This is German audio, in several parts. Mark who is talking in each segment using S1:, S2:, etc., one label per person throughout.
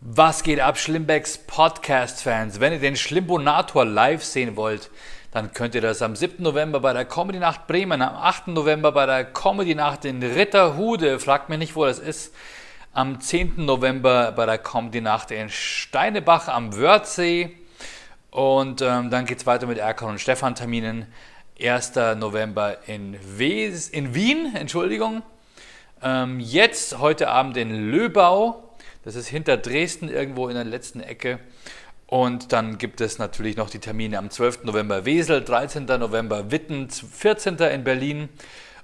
S1: Was geht ab, Schlimmbecks Podcast-Fans? Wenn ihr den Schlimbonator live sehen wollt, dann könnt ihr das am 7. November bei der Comedy Nacht Bremen, am 8. November bei der Comedy Nacht in Ritterhude, fragt mich nicht, wo das ist, am 10. November bei der Comedy Nacht in Steinebach am Wörthsee und ähm, dann geht es weiter mit Erkan und Stefan Terminen. 1. November in, Wes in Wien, Entschuldigung. Ähm, jetzt heute Abend in Löbau das ist hinter Dresden irgendwo in der letzten Ecke. Und dann gibt es natürlich noch die Termine am 12. November Wesel, 13. November Witten, 14. in Berlin.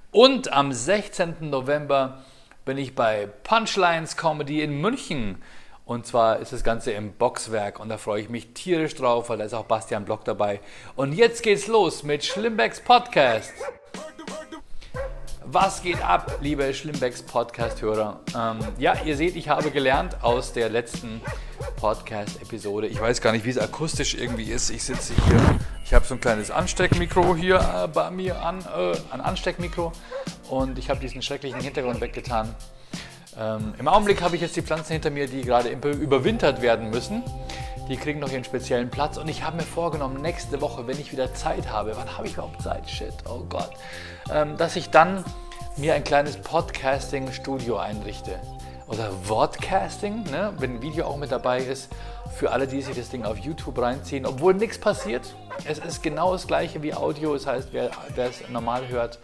S1: Und am 16. November bin ich bei Punchlines Comedy in München. Und zwar ist das Ganze im Boxwerk und da freue ich mich tierisch drauf, weil da ist auch Bastian Block dabei. Und jetzt geht's los mit Schlimmbecks Podcast. Was geht ab, liebe Schlimmbecks Podcast-Hörer? Ähm, ja, ihr seht, ich habe gelernt aus der letzten Podcast-Episode. Ich weiß gar nicht, wie es akustisch irgendwie ist. Ich sitze hier, ich habe so ein kleines Ansteckmikro hier äh, bei mir an, äh, ein Ansteckmikro und ich habe diesen schrecklichen Hintergrund weggetan. Ähm, Im Augenblick habe ich jetzt die Pflanzen hinter mir, die gerade überwintert werden müssen. Die kriegen noch ihren speziellen Platz und ich habe mir vorgenommen, nächste Woche, wenn ich wieder Zeit habe, wann habe ich überhaupt Zeit? Shit, oh Gott. Ähm, dass ich dann mir ein kleines Podcasting-Studio einrichte. Oder Vodcasting, ne? wenn ein Video auch mit dabei ist, für alle, die sich das Ding auf YouTube reinziehen, obwohl nichts passiert. Es ist genau das gleiche wie Audio, das heißt, wer, wer es normal hört,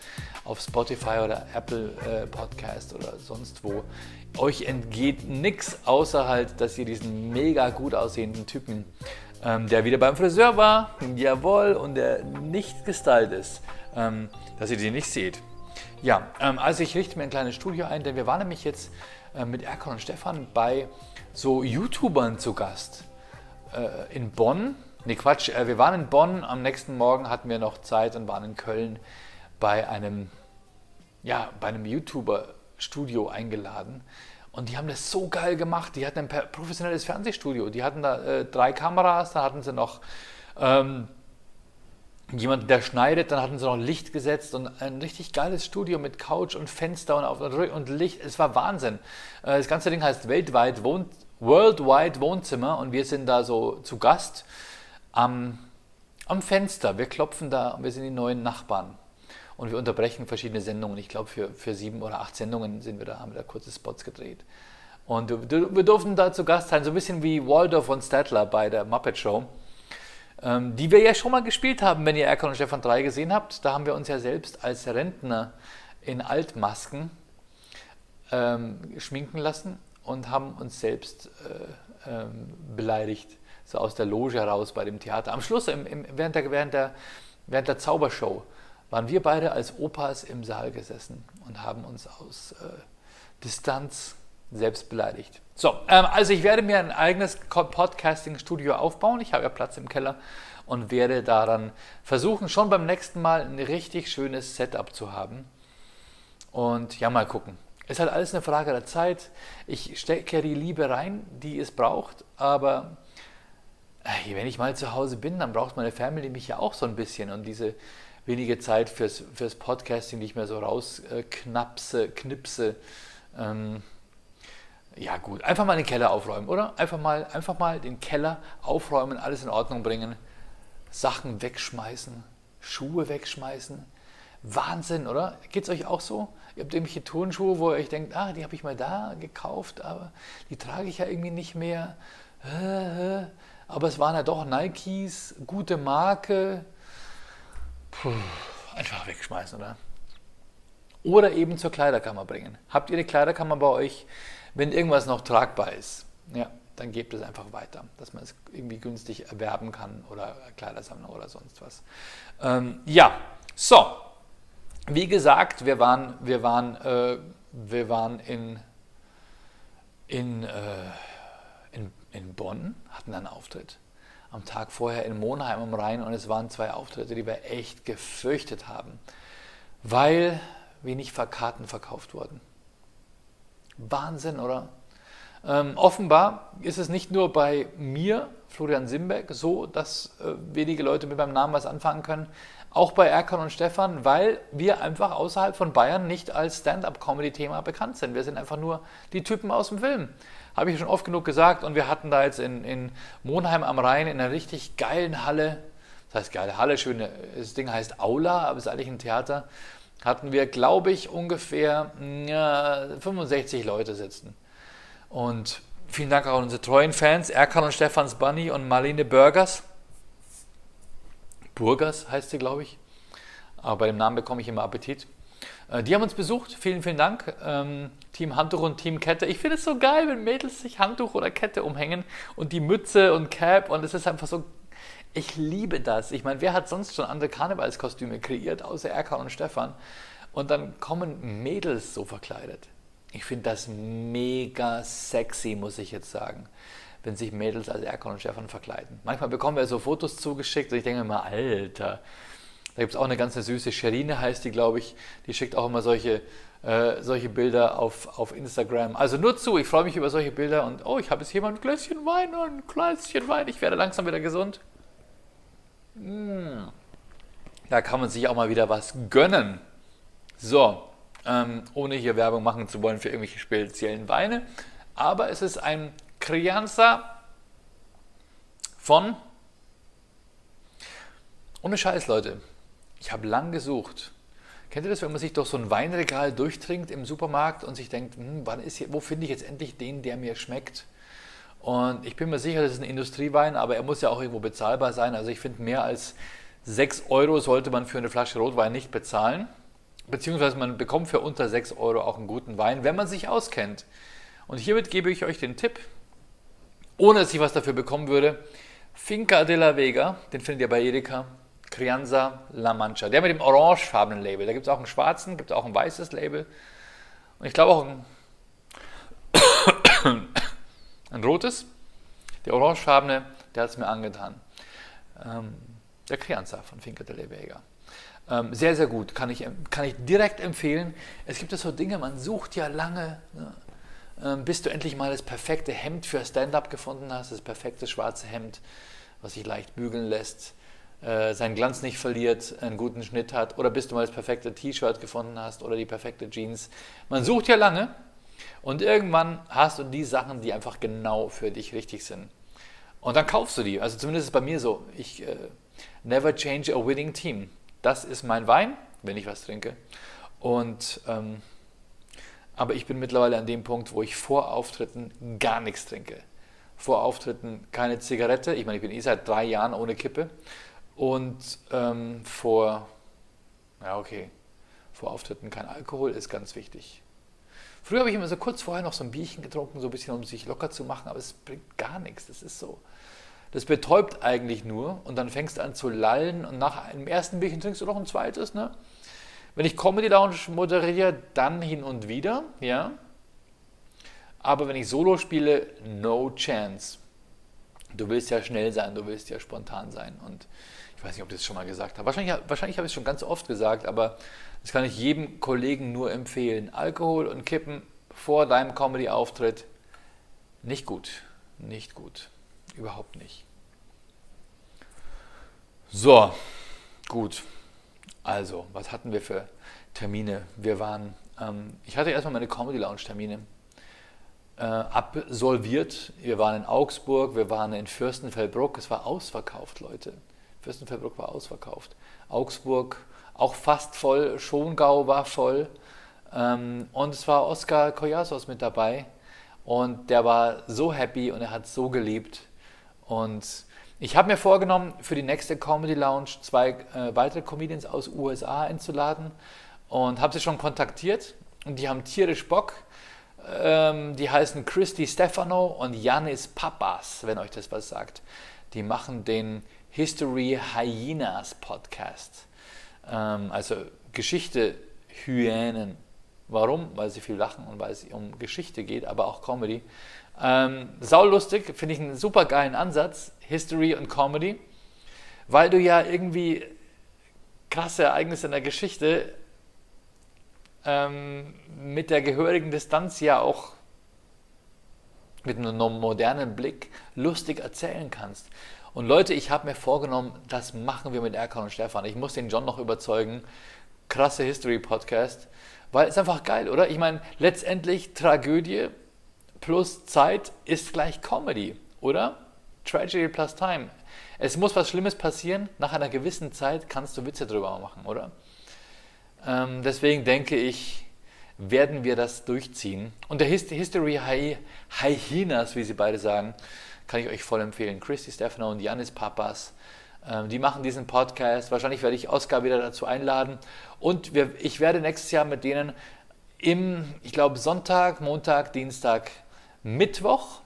S1: auf Spotify oder Apple äh, Podcast oder sonst wo, euch entgeht nichts, außer halt, dass ihr diesen mega gut aussehenden Typen, ähm, der wieder beim Friseur war, jawohl, und der nicht gestylt ist, ähm, dass ihr den nicht seht. Ja, ähm, also ich richte mir ein kleines Studio ein, denn wir waren nämlich jetzt äh, mit Erkan und Stefan bei so YouTubern zu Gast. Äh, in Bonn, ne Quatsch, äh, wir waren in Bonn, am nächsten Morgen hatten wir noch Zeit und waren in Köln bei einem, ja, bei einem YouTuber-Studio eingeladen. Und die haben das so geil gemacht. Die hatten ein professionelles Fernsehstudio. Die hatten da äh, drei Kameras, da hatten sie noch ähm, jemand, der schneidet, dann hatten sie noch Licht gesetzt und ein richtig geiles Studio mit Couch und Fenster und, auf, und Licht. Es war Wahnsinn. Äh, das ganze Ding heißt weltweit Wohn Worldwide Wohnzimmer und wir sind da so zu Gast am, am Fenster. Wir klopfen da und wir sind die neuen Nachbarn. Und wir unterbrechen verschiedene Sendungen. Ich glaube, für, für sieben oder acht Sendungen sind wir da, haben wir da kurze Spots gedreht. Und wir durften da zu Gast sein, so ein bisschen wie Waldorf und Statler bei der Muppet Show ähm, die wir ja schon mal gespielt haben, wenn ihr Erkan und Stefan 3 gesehen habt. Da haben wir uns ja selbst als Rentner in Altmasken ähm, schminken lassen und haben uns selbst äh, ähm, beleidigt, so aus der Loge heraus bei dem Theater. Am Schluss, im, im, während, der, während, der, während der Zaubershow, waren wir beide als Opas im Saal gesessen und haben uns aus äh, Distanz selbst beleidigt. So, ähm, also ich werde mir ein eigenes Podcasting-Studio aufbauen. Ich habe ja Platz im Keller und werde daran versuchen, schon beim nächsten Mal ein richtig schönes Setup zu haben. Und ja, mal gucken. Ist halt alles eine Frage der Zeit. Ich stecke die Liebe rein, die es braucht, aber äh, wenn ich mal zu Hause bin, dann braucht meine Family mich ja auch so ein bisschen und diese wenige Zeit fürs, fürs Podcasting, ich mir so rausknapse, knipse, ähm, ja gut, einfach mal den Keller aufräumen, oder? Einfach mal, einfach mal den Keller aufräumen, alles in Ordnung bringen, Sachen wegschmeißen, Schuhe wegschmeißen. Wahnsinn, oder? Geht es euch auch so? Ihr habt irgendwelche Turnschuhe, wo ihr euch denkt, ah, die habe ich mal da gekauft, aber die trage ich ja irgendwie nicht mehr. Aber es waren ja doch Nikes, gute Marke. Puh, einfach wegschmeißen, oder? Oder eben zur Kleiderkammer bringen. Habt ihr eine Kleiderkammer bei euch? Wenn irgendwas noch tragbar ist, ja, dann gebt es einfach weiter, dass man es irgendwie günstig erwerben kann oder Kleidersammlung oder sonst was. Ähm, ja, so. Wie gesagt, wir waren, wir waren, äh, wir waren in, in, äh, in, in Bonn, hatten einen Auftritt. Am Tag vorher in Monheim am Rhein und es waren zwei Auftritte, die wir echt gefürchtet haben, weil wenig Karten verkauft wurden. Wahnsinn, oder? Ähm, offenbar ist es nicht nur bei mir, Florian Simbeck, so, dass äh, wenige Leute mit meinem Namen was anfangen können. Auch bei Erkan und Stefan, weil wir einfach außerhalb von Bayern nicht als Stand-up-Comedy-Thema bekannt sind. Wir sind einfach nur die Typen aus dem Film. Habe ich schon oft genug gesagt. Und wir hatten da jetzt in, in Monheim am Rhein in einer richtig geilen Halle, das heißt geile Halle, schöne, das Ding heißt Aula, aber ist eigentlich ein Theater, hatten wir, glaube ich, ungefähr ja, 65 Leute sitzen. Und vielen Dank auch an unsere treuen Fans, Erkan und Stefans Bunny und Marlene Burgers. Burgers heißt sie, glaube ich. Aber bei dem Namen bekomme ich immer Appetit. Äh, die haben uns besucht. Vielen, vielen Dank. Ähm, Team Handtuch und Team Kette. Ich finde es so geil, wenn Mädels sich Handtuch oder Kette umhängen und die Mütze und Cap und es ist einfach so. Ich liebe das. Ich meine, wer hat sonst schon andere Karnevalskostüme kreiert, außer Erkan und Stefan? Und dann kommen Mädels so verkleidet. Ich finde das mega sexy, muss ich jetzt sagen, wenn sich Mädels als Erkan und Stefan verkleiden. Manchmal bekommen wir so Fotos zugeschickt und ich denke mir, Alter, da gibt es auch eine ganz süße, Sherine heißt die, glaube ich, die schickt auch immer solche, äh, solche Bilder auf, auf Instagram. Also nur zu, ich freue mich über solche Bilder und oh, ich habe jetzt hier mal ein Gläschen Wein und ein Gläschen Wein, ich werde langsam wieder gesund. Mm. Da kann man sich auch mal wieder was gönnen. So, ähm, ohne hier Werbung machen zu wollen für irgendwelche speziellen Weine. Aber es ist ein Crianza von. Ohne Scheiß, Leute. Ich habe lang gesucht. Kennt ihr das, wenn man sich durch so ein Weinregal durchtrinkt im Supermarkt und sich denkt, hm, wann ist hier, wo finde ich jetzt endlich den, der mir schmeckt? Und ich bin mir sicher, das ist ein Industriewein, aber er muss ja auch irgendwo bezahlbar sein. Also ich finde, mehr als 6 Euro sollte man für eine Flasche Rotwein nicht bezahlen beziehungsweise man bekommt für unter 6 Euro auch einen guten Wein, wenn man sich auskennt. Und hiermit gebe ich euch den Tipp, ohne dass ich was dafür bekommen würde, Finca de la Vega, den findet ihr bei Edeka, Crianza La Mancha, der mit dem orangefarbenen Label. Da gibt es auch einen schwarzen, gibt es auch ein weißes Label und ich glaube auch ein, ein rotes. Der orangefarbene, der hat es mir angetan. Ähm, der Crianza von Finca de Vega. Ähm, sehr, sehr gut, kann ich, kann ich direkt empfehlen. Es gibt so Dinge, man sucht ja lange, ne? ähm, bis du endlich mal das perfekte Hemd für Stand-up gefunden hast, das perfekte schwarze Hemd, was sich leicht bügeln lässt, seinen Glanz nicht verliert, einen guten Schnitt hat, oder bis du mal das perfekte T-Shirt gefunden hast oder die perfekte Jeans. Man sucht ja lange und irgendwann hast du die Sachen, die einfach genau für dich richtig sind. Und dann kaufst du die. Also zumindest ist bei mir so. Ich äh, never change a winning team das ist mein Wein, wenn ich was trinke. Und, ähm, aber ich bin mittlerweile an dem Punkt, wo ich vor Auftritten gar nichts trinke. Vor Auftritten keine Zigarette. Ich meine, ich bin eh seit drei Jahren ohne Kippe. Und ähm, vor, ja okay, vor Auftritten kein Alkohol ist ganz wichtig. Früher habe ich immer so kurz vorher noch so ein Bierchen getrunken, so ein bisschen, um sich locker zu machen, aber es bringt gar nichts. Das ist so. Das betäubt eigentlich nur und dann fängst du an zu lallen und nach einem ersten Bierchen trinkst du noch ein zweites. Ne? Wenn ich Comedy Lounge moderiere, dann hin und wieder, ja. Aber wenn ich Solo spiele, no chance. Du willst ja schnell sein, du willst ja spontan sein. Und ich weiß nicht, ob ich das schon mal gesagt habe. Wahrscheinlich, wahrscheinlich habe ich es schon ganz oft gesagt, aber das kann ich jedem Kollegen nur empfehlen. Alkohol und Kippen vor deinem Comedy-Auftritt, nicht gut. Nicht gut. Überhaupt nicht. So, gut. Also, was hatten wir für Termine? Wir waren, ähm, ich hatte erstmal meine Comedy Lounge Termine äh, absolviert. Wir waren in Augsburg, wir waren in Fürstenfeldbruck. Es war ausverkauft, Leute. Fürstenfeldbruck war ausverkauft. Augsburg auch fast voll. Schongau war voll. Ähm, und es war Oskar Koyasos mit dabei. Und der war so happy und er hat so geliebt. Und ich habe mir vorgenommen, für die nächste Comedy Lounge zwei äh, weitere Comedians aus USA einzuladen und habe sie schon kontaktiert und die haben tierisch Bock. Ähm, die heißen Christy Stefano und Janis Papas, wenn euch das was sagt. Die machen den History Hyenas Podcast. Ähm, also Geschichte Hyänen. Warum? Weil sie viel lachen und weil es um Geschichte geht, aber auch Comedy. Ähm, saulustig, finde ich einen super geilen Ansatz, History und Comedy, weil du ja irgendwie krasse Ereignisse in der Geschichte ähm, mit der gehörigen Distanz ja auch mit einem modernen Blick lustig erzählen kannst. Und Leute, ich habe mir vorgenommen, das machen wir mit Erkan und Stefan. Ich muss den John noch überzeugen. Krasse History Podcast, weil es einfach geil, oder? Ich meine, letztendlich Tragödie plus Zeit ist gleich Comedy, oder? Tragedy plus Time. Es muss was Schlimmes passieren, nach einer gewissen Zeit kannst du Witze drüber machen, oder? Ähm, deswegen denke ich, werden wir das durchziehen. Und der History Hyenas, wie sie beide sagen, kann ich euch voll empfehlen. Christy Stefano und Janis Papas, ähm, die machen diesen Podcast. Wahrscheinlich werde ich Oscar wieder dazu einladen. Und wir, ich werde nächstes Jahr mit denen im, ich glaube, Sonntag, Montag, Dienstag, Mittwoch,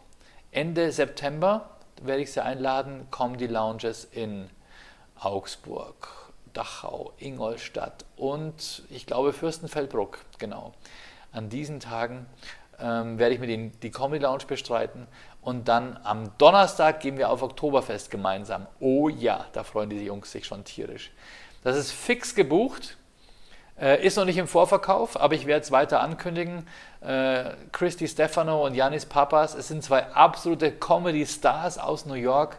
S1: Ende September, werde ich sie einladen, die Lounges in Augsburg, Dachau, Ingolstadt und ich glaube Fürstenfeldbruck, genau. An diesen Tagen ähm, werde ich mit ihnen die Comedy Lounge bestreiten und dann am Donnerstag gehen wir auf Oktoberfest gemeinsam. Oh ja, da freuen die Jungs sich schon tierisch. Das ist fix gebucht. Äh, ist noch nicht im Vorverkauf, aber ich werde es weiter ankündigen. Äh, Christy Stefano und Janis Papas, es sind zwei absolute Comedy-Stars aus New York.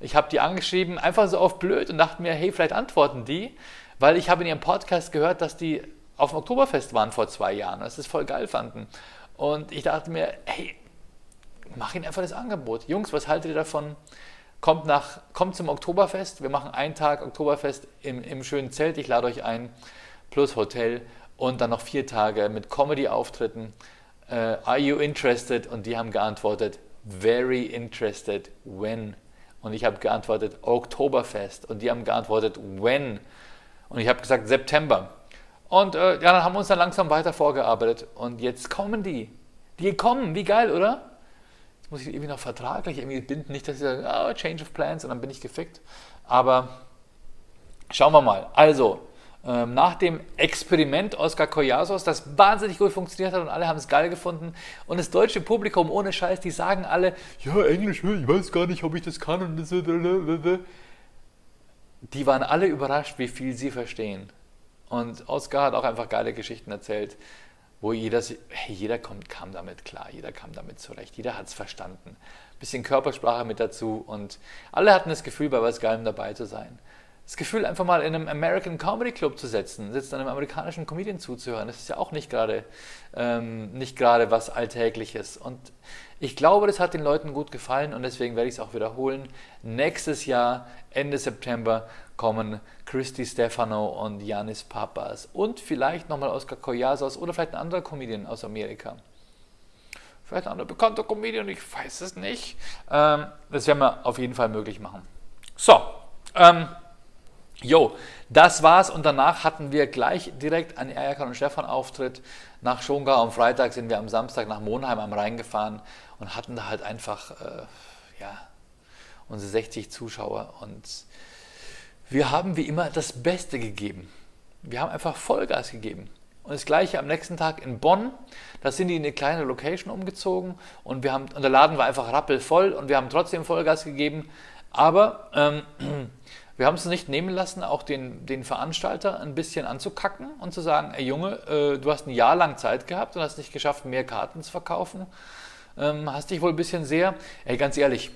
S1: Ich habe die angeschrieben, einfach so auf blöd und dachte mir, hey, vielleicht antworten die, weil ich habe in ihrem Podcast gehört, dass die auf dem Oktoberfest waren vor zwei Jahren, dass sie es voll geil fanden. Und ich dachte mir, hey, mach ihnen einfach das Angebot. Jungs, was haltet ihr davon? Kommt, nach, kommt zum Oktoberfest. Wir machen einen Tag Oktoberfest im, im schönen Zelt. Ich lade euch ein plus Hotel und dann noch vier Tage mit Comedy-Auftritten. Uh, are you interested? Und die haben geantwortet, very interested, when? Und ich habe geantwortet, Oktoberfest. Und die haben geantwortet, when? Und ich habe gesagt, September. Und äh, ja, dann haben wir uns dann langsam weiter vorgearbeitet. Und jetzt kommen die. Die kommen, wie geil, oder? Jetzt muss ich irgendwie noch vertraglich irgendwie binden. Nicht, dass sie sagen, oh, change of plans und dann bin ich gefickt. Aber schauen wir mal. Also, ähm, nach dem Experiment Oscar Collasos, das wahnsinnig gut funktioniert hat und alle haben es geil gefunden. Und das deutsche Publikum ohne Scheiß, die sagen alle, ja, Englisch, ich weiß gar nicht, ob ich das kann. Und die waren alle überrascht, wie viel sie verstehen. Und Oscar hat auch einfach geile Geschichten erzählt, wo jeder, jeder kommt, kam damit klar, jeder kam damit zurecht, jeder hat es verstanden. Bisschen Körpersprache mit dazu und alle hatten das Gefühl, bei was Geilem dabei zu sein das Gefühl, einfach mal in einem American Comedy Club zu sitzen, sitzt einem amerikanischen Comedian zuzuhören, das ist ja auch nicht gerade ähm, nicht gerade was Alltägliches. Und ich glaube, das hat den Leuten gut gefallen und deswegen werde ich es auch wiederholen. Nächstes Jahr, Ende September, kommen Christy Stefano und Yanis Papas und vielleicht nochmal Oscar Koyasos oder vielleicht ein anderer Comedian aus Amerika. Vielleicht ein anderer bekannter Comedian, ich weiß es nicht. Ähm, das werden wir auf jeden Fall möglich machen. So, ähm, Jo, das war's und danach hatten wir gleich direkt einen Erkan und Stefan Auftritt nach Schongau. Am Freitag sind wir am Samstag nach Monheim am Rhein gefahren und hatten da halt einfach äh, ja, unsere 60 Zuschauer und wir haben wie immer das Beste gegeben. Wir haben einfach Vollgas gegeben. Und das gleiche am nächsten Tag in Bonn. Da sind die in eine kleine Location umgezogen und, wir haben, und der Laden war einfach rappelvoll und wir haben trotzdem Vollgas gegeben. Aber ähm, wir haben es nicht nehmen lassen, auch den, den Veranstalter ein bisschen anzukacken und zu sagen, ey Junge, äh, du hast ein Jahr lang Zeit gehabt und hast nicht geschafft, mehr Karten zu verkaufen. Ähm, hast dich wohl ein bisschen sehr, ey, ganz ehrlich,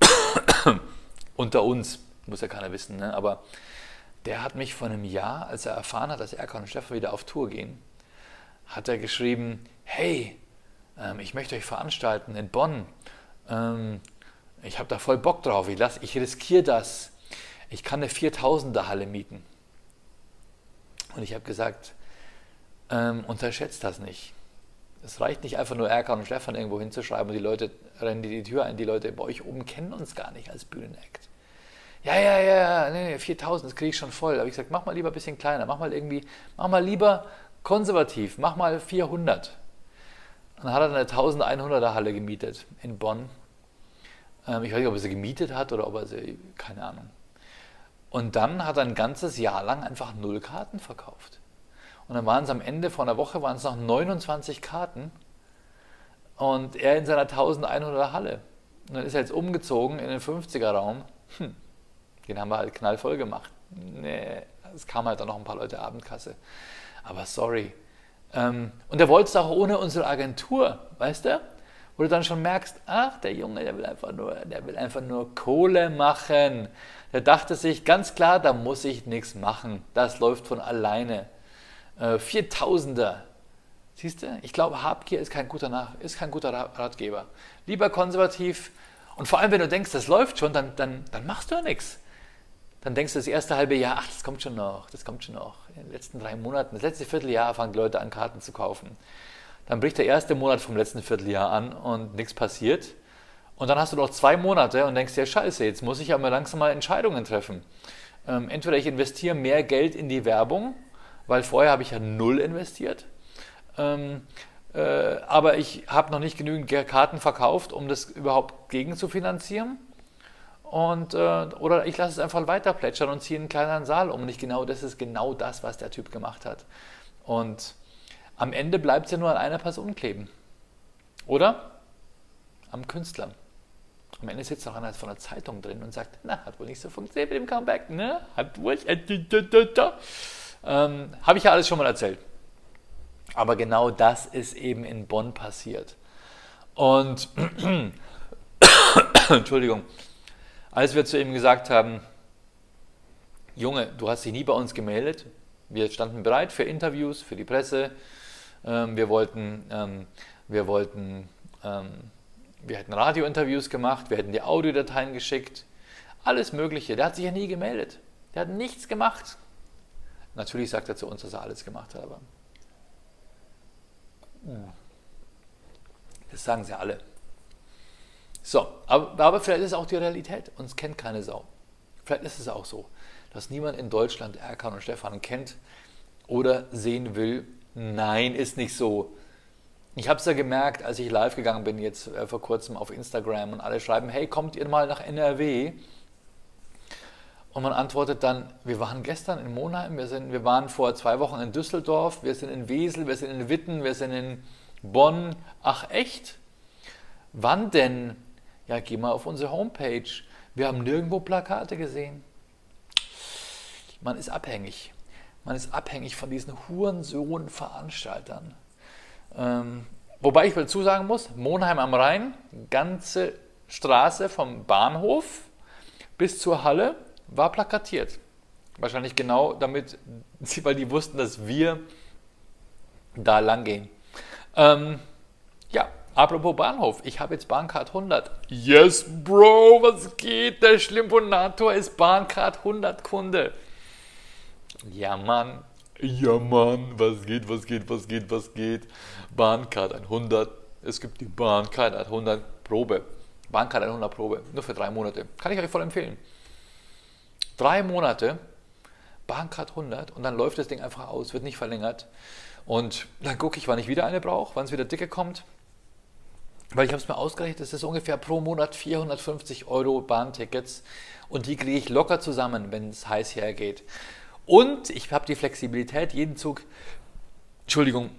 S1: unter uns, muss ja keiner wissen, ne? aber der hat mich vor einem Jahr, als er erfahren hat, dass Erkan und Stefan wieder auf Tour gehen, hat er geschrieben, hey, ähm, ich möchte euch veranstalten in Bonn. Ähm, ich habe da voll Bock drauf, ich, ich riskiere das ich kann eine 4000er Halle mieten. Und ich habe gesagt, ähm, unterschätzt das nicht. Es reicht nicht einfach nur Erkan und Stefan irgendwo hinzuschreiben und die Leute rennen die, die Tür ein. Die Leute bei euch oben kennen uns gar nicht als Bühnenakt. Ja, ja, ja, nee, nee, 4000, das kriege ich schon voll. Aber ich gesagt, mach mal lieber ein bisschen kleiner, mach mal irgendwie, mach mal lieber konservativ, mach mal 400. Und dann hat er eine 1100er Halle gemietet in Bonn. Ähm, ich weiß nicht, ob er sie gemietet hat oder ob er sie, keine Ahnung. Und dann hat er ein ganzes Jahr lang einfach null Karten verkauft. Und dann waren es am Ende von der Woche waren es noch 29 Karten und er in seiner 1100er Halle. Und dann ist er jetzt umgezogen in den 50er Raum. Hm, den haben wir halt knallvoll gemacht. Nee, es kamen halt auch noch ein paar Leute Abendkasse. Aber sorry. Ähm, und er wollte es auch ohne unsere Agentur, weißt du? wo du dann schon merkst, ach, der Junge, der will einfach nur, der will einfach nur Kohle machen. Der dachte sich ganz klar, da muss ich nichts machen. Das läuft von alleine. Äh, 4000er. Siehst du? Ich glaube, Habgier ist kein guter, Nach ist kein guter Ratgeber. Lieber konservativ. Und vor allem, wenn du denkst, das läuft schon, dann, dann, dann machst du ja nichts. Dann denkst du das erste halbe Jahr, ach, das kommt schon noch, das kommt schon noch. In den letzten drei Monaten, das letzte Vierteljahr fangen die Leute an, Karten zu kaufen. Dann bricht der erste Monat vom letzten Vierteljahr an und nichts passiert. Und dann hast du noch zwei Monate und denkst dir, scheiße, jetzt muss ich aber langsam mal Entscheidungen treffen. Ähm, entweder ich investiere mehr Geld in die Werbung, weil vorher habe ich ja null investiert. Ähm, äh, aber ich habe noch nicht genügend Karten verkauft, um das überhaupt gegen zu finanzieren. Und, äh, oder ich lasse es einfach weiter plätschern und ziehe einen kleineren Saal um. Nicht genau das ist genau das, was der Typ gemacht hat. Und am Ende bleibt es ja nur an einer Person kleben. Oder? Am Künstler. Am Ende sitzt noch einer von der Zeitung drin und sagt, na, hat wohl nicht so funktioniert mit dem Comeback, ne? Hat wohl. Äh, ähm, Habe ich ja alles schon mal erzählt. Aber genau das ist eben in Bonn passiert. Und Entschuldigung, als wir zu ihm gesagt haben, Junge, du hast dich nie bei uns gemeldet, wir standen bereit für Interviews, für die Presse, ähm, wir wollten, ähm, wir wollten, ähm, wir hätten Radiointerviews gemacht, wir hätten die Audiodateien geschickt, alles Mögliche. Der hat sich ja nie gemeldet. Der hat nichts gemacht. Natürlich sagt er zu uns, dass er alles gemacht hat, aber das sagen sie alle. So, aber, aber vielleicht ist es auch die Realität. Uns kennt keine Sau. Vielleicht ist es auch so, dass niemand in Deutschland Erkan und Stefan kennt oder sehen will. Nein, ist nicht so. Ich habe es ja gemerkt, als ich live gegangen bin, jetzt äh, vor kurzem auf Instagram und alle schreiben, hey, kommt ihr mal nach NRW? Und man antwortet dann, wir waren gestern in Monheim, wir, sind, wir waren vor zwei Wochen in Düsseldorf, wir sind in Wesel, wir sind in Witten, wir sind in Bonn. Ach echt? Wann denn? Ja, geh mal auf unsere Homepage. Wir haben nirgendwo Plakate gesehen. Man ist abhängig. Man ist abhängig von diesen Hurensohn-Veranstaltern. Ähm, wobei ich dazu sagen muss, Monheim am Rhein, ganze Straße vom Bahnhof bis zur Halle, war plakatiert. Wahrscheinlich genau damit, weil die wussten, dass wir da lang gehen. Ähm, ja, apropos Bahnhof, ich habe jetzt Bahncard 100. Yes, Bro, was geht? Der Schlimponator ist Bahncard 100 Kunde. Ja, Mann. Ja, Mann, was geht, was geht, was geht, was geht? Bahncard 100. Es gibt die Bahncard 100 Probe. Bahncard 100 Probe. Nur für drei Monate. Kann ich euch voll empfehlen. Drei Monate, Bahncard 100 und dann läuft das Ding einfach aus, wird nicht verlängert. Und dann gucke ich, wann ich wieder eine brauche, wann es wieder dicke kommt. Weil ich habe es mir ausgerechnet, das ist ungefähr pro Monat 450 Euro Bahntickets und die kriege ich locker zusammen, wenn es heiß hergeht. Und ich habe die Flexibilität, jeden Zug, Entschuldigung,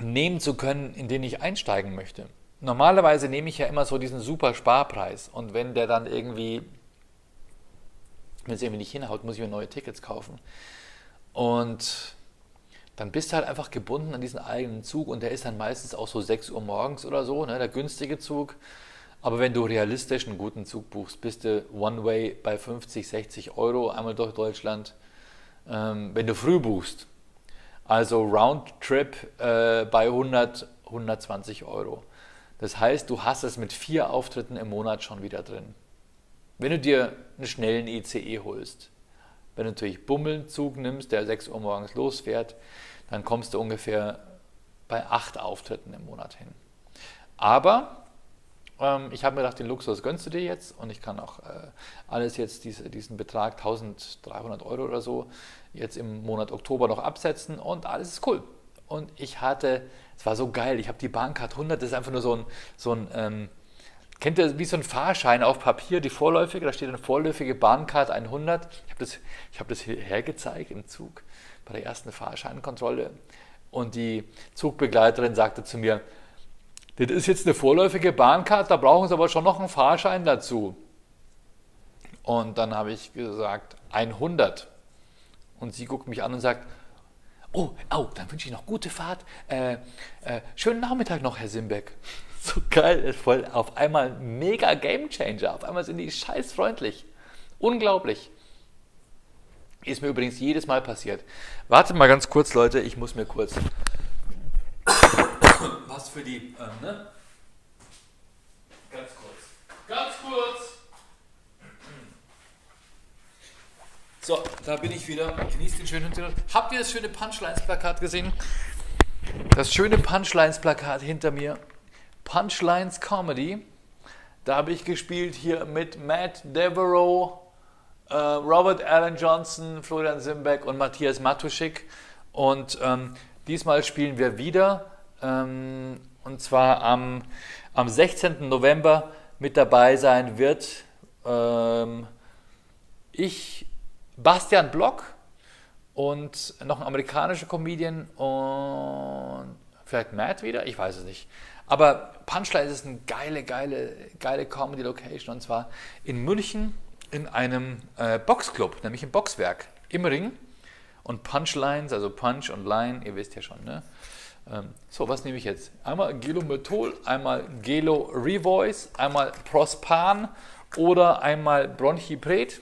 S1: nehmen zu können, in den ich einsteigen möchte. Normalerweise nehme ich ja immer so diesen super Sparpreis und wenn der dann irgendwie wenn es irgendwie nicht hinhaut, muss ich mir neue Tickets kaufen. Und dann bist du halt einfach gebunden an diesen eigenen Zug und der ist dann meistens auch so 6 Uhr morgens oder so, ne, der günstige Zug. Aber wenn du realistisch einen guten Zug buchst, bist du One-Way bei 50, 60 Euro einmal durch Deutschland. Ähm, wenn du früh buchst, also Roundtrip äh, bei 100, 120 Euro. Das heißt, du hast es mit vier Auftritten im Monat schon wieder drin. Wenn du dir einen schnellen ICE holst, wenn du natürlich Bummelzug nimmst, der 6 Uhr morgens losfährt, dann kommst du ungefähr bei acht Auftritten im Monat hin. Aber ähm, ich habe mir gedacht, den Luxus gönnst du dir jetzt und ich kann auch äh, alles jetzt, diese, diesen Betrag 1300 Euro oder so, jetzt im Monat Oktober noch absetzen und alles ist cool. Und ich hatte, es war so geil, ich habe die Bahncard 100, das ist einfach nur so ein, so ein ähm, Kennt ihr wie so ein Fahrschein auf Papier, die vorläufige, da steht eine vorläufige Bahncard 100. Ich habe das, hab das hierher gezeigt im Zug bei der ersten Fahrscheinkontrolle. Und die Zugbegleiterin sagte zu mir, das ist jetzt eine vorläufige Bahncard, da brauchen Sie aber schon noch einen Fahrschein dazu. Und dann habe ich gesagt, 100. Und sie guckt mich an und sagt, oh, oh dann wünsche ich noch gute Fahrt. Äh, äh, schönen Nachmittag noch, Herr Simbeck so geil, voll auf einmal mega Game Changer. Auf einmal sind die scheißfreundlich. Unglaublich. Ist mir übrigens jedes Mal passiert. Wartet mal ganz kurz, Leute, ich muss mir kurz hast für die, ähm, ne? Ganz kurz. Ganz kurz. So, da bin ich wieder. Genießt den schönen Hintergrund. Habt ihr das schöne Punchlines-Plakat gesehen? Das schöne Punchlines-Plakat hinter mir. Punchlines Comedy. Da habe ich gespielt hier mit Matt Devereaux, äh, Robert Allen Johnson, Florian Simbeck und Matthias Matuschik. Und ähm, diesmal spielen wir wieder. Ähm, und zwar am, am 16. November mit dabei sein wird ähm, ich, Bastian Block und noch ein amerikanischer Comedian und vielleicht Matt wieder, ich weiß es nicht. Aber Punchline ist eine geile, geile, geile Comedy-Location und zwar in München in einem äh, Boxclub, nämlich im Boxwerk im Ring. Und Punchlines, also Punch und Line, ihr wisst ja schon, ne? Ähm, so, was nehme ich jetzt? Einmal Gelomethol, einmal Gelo Revoice, einmal Prospan oder einmal Bronchipret.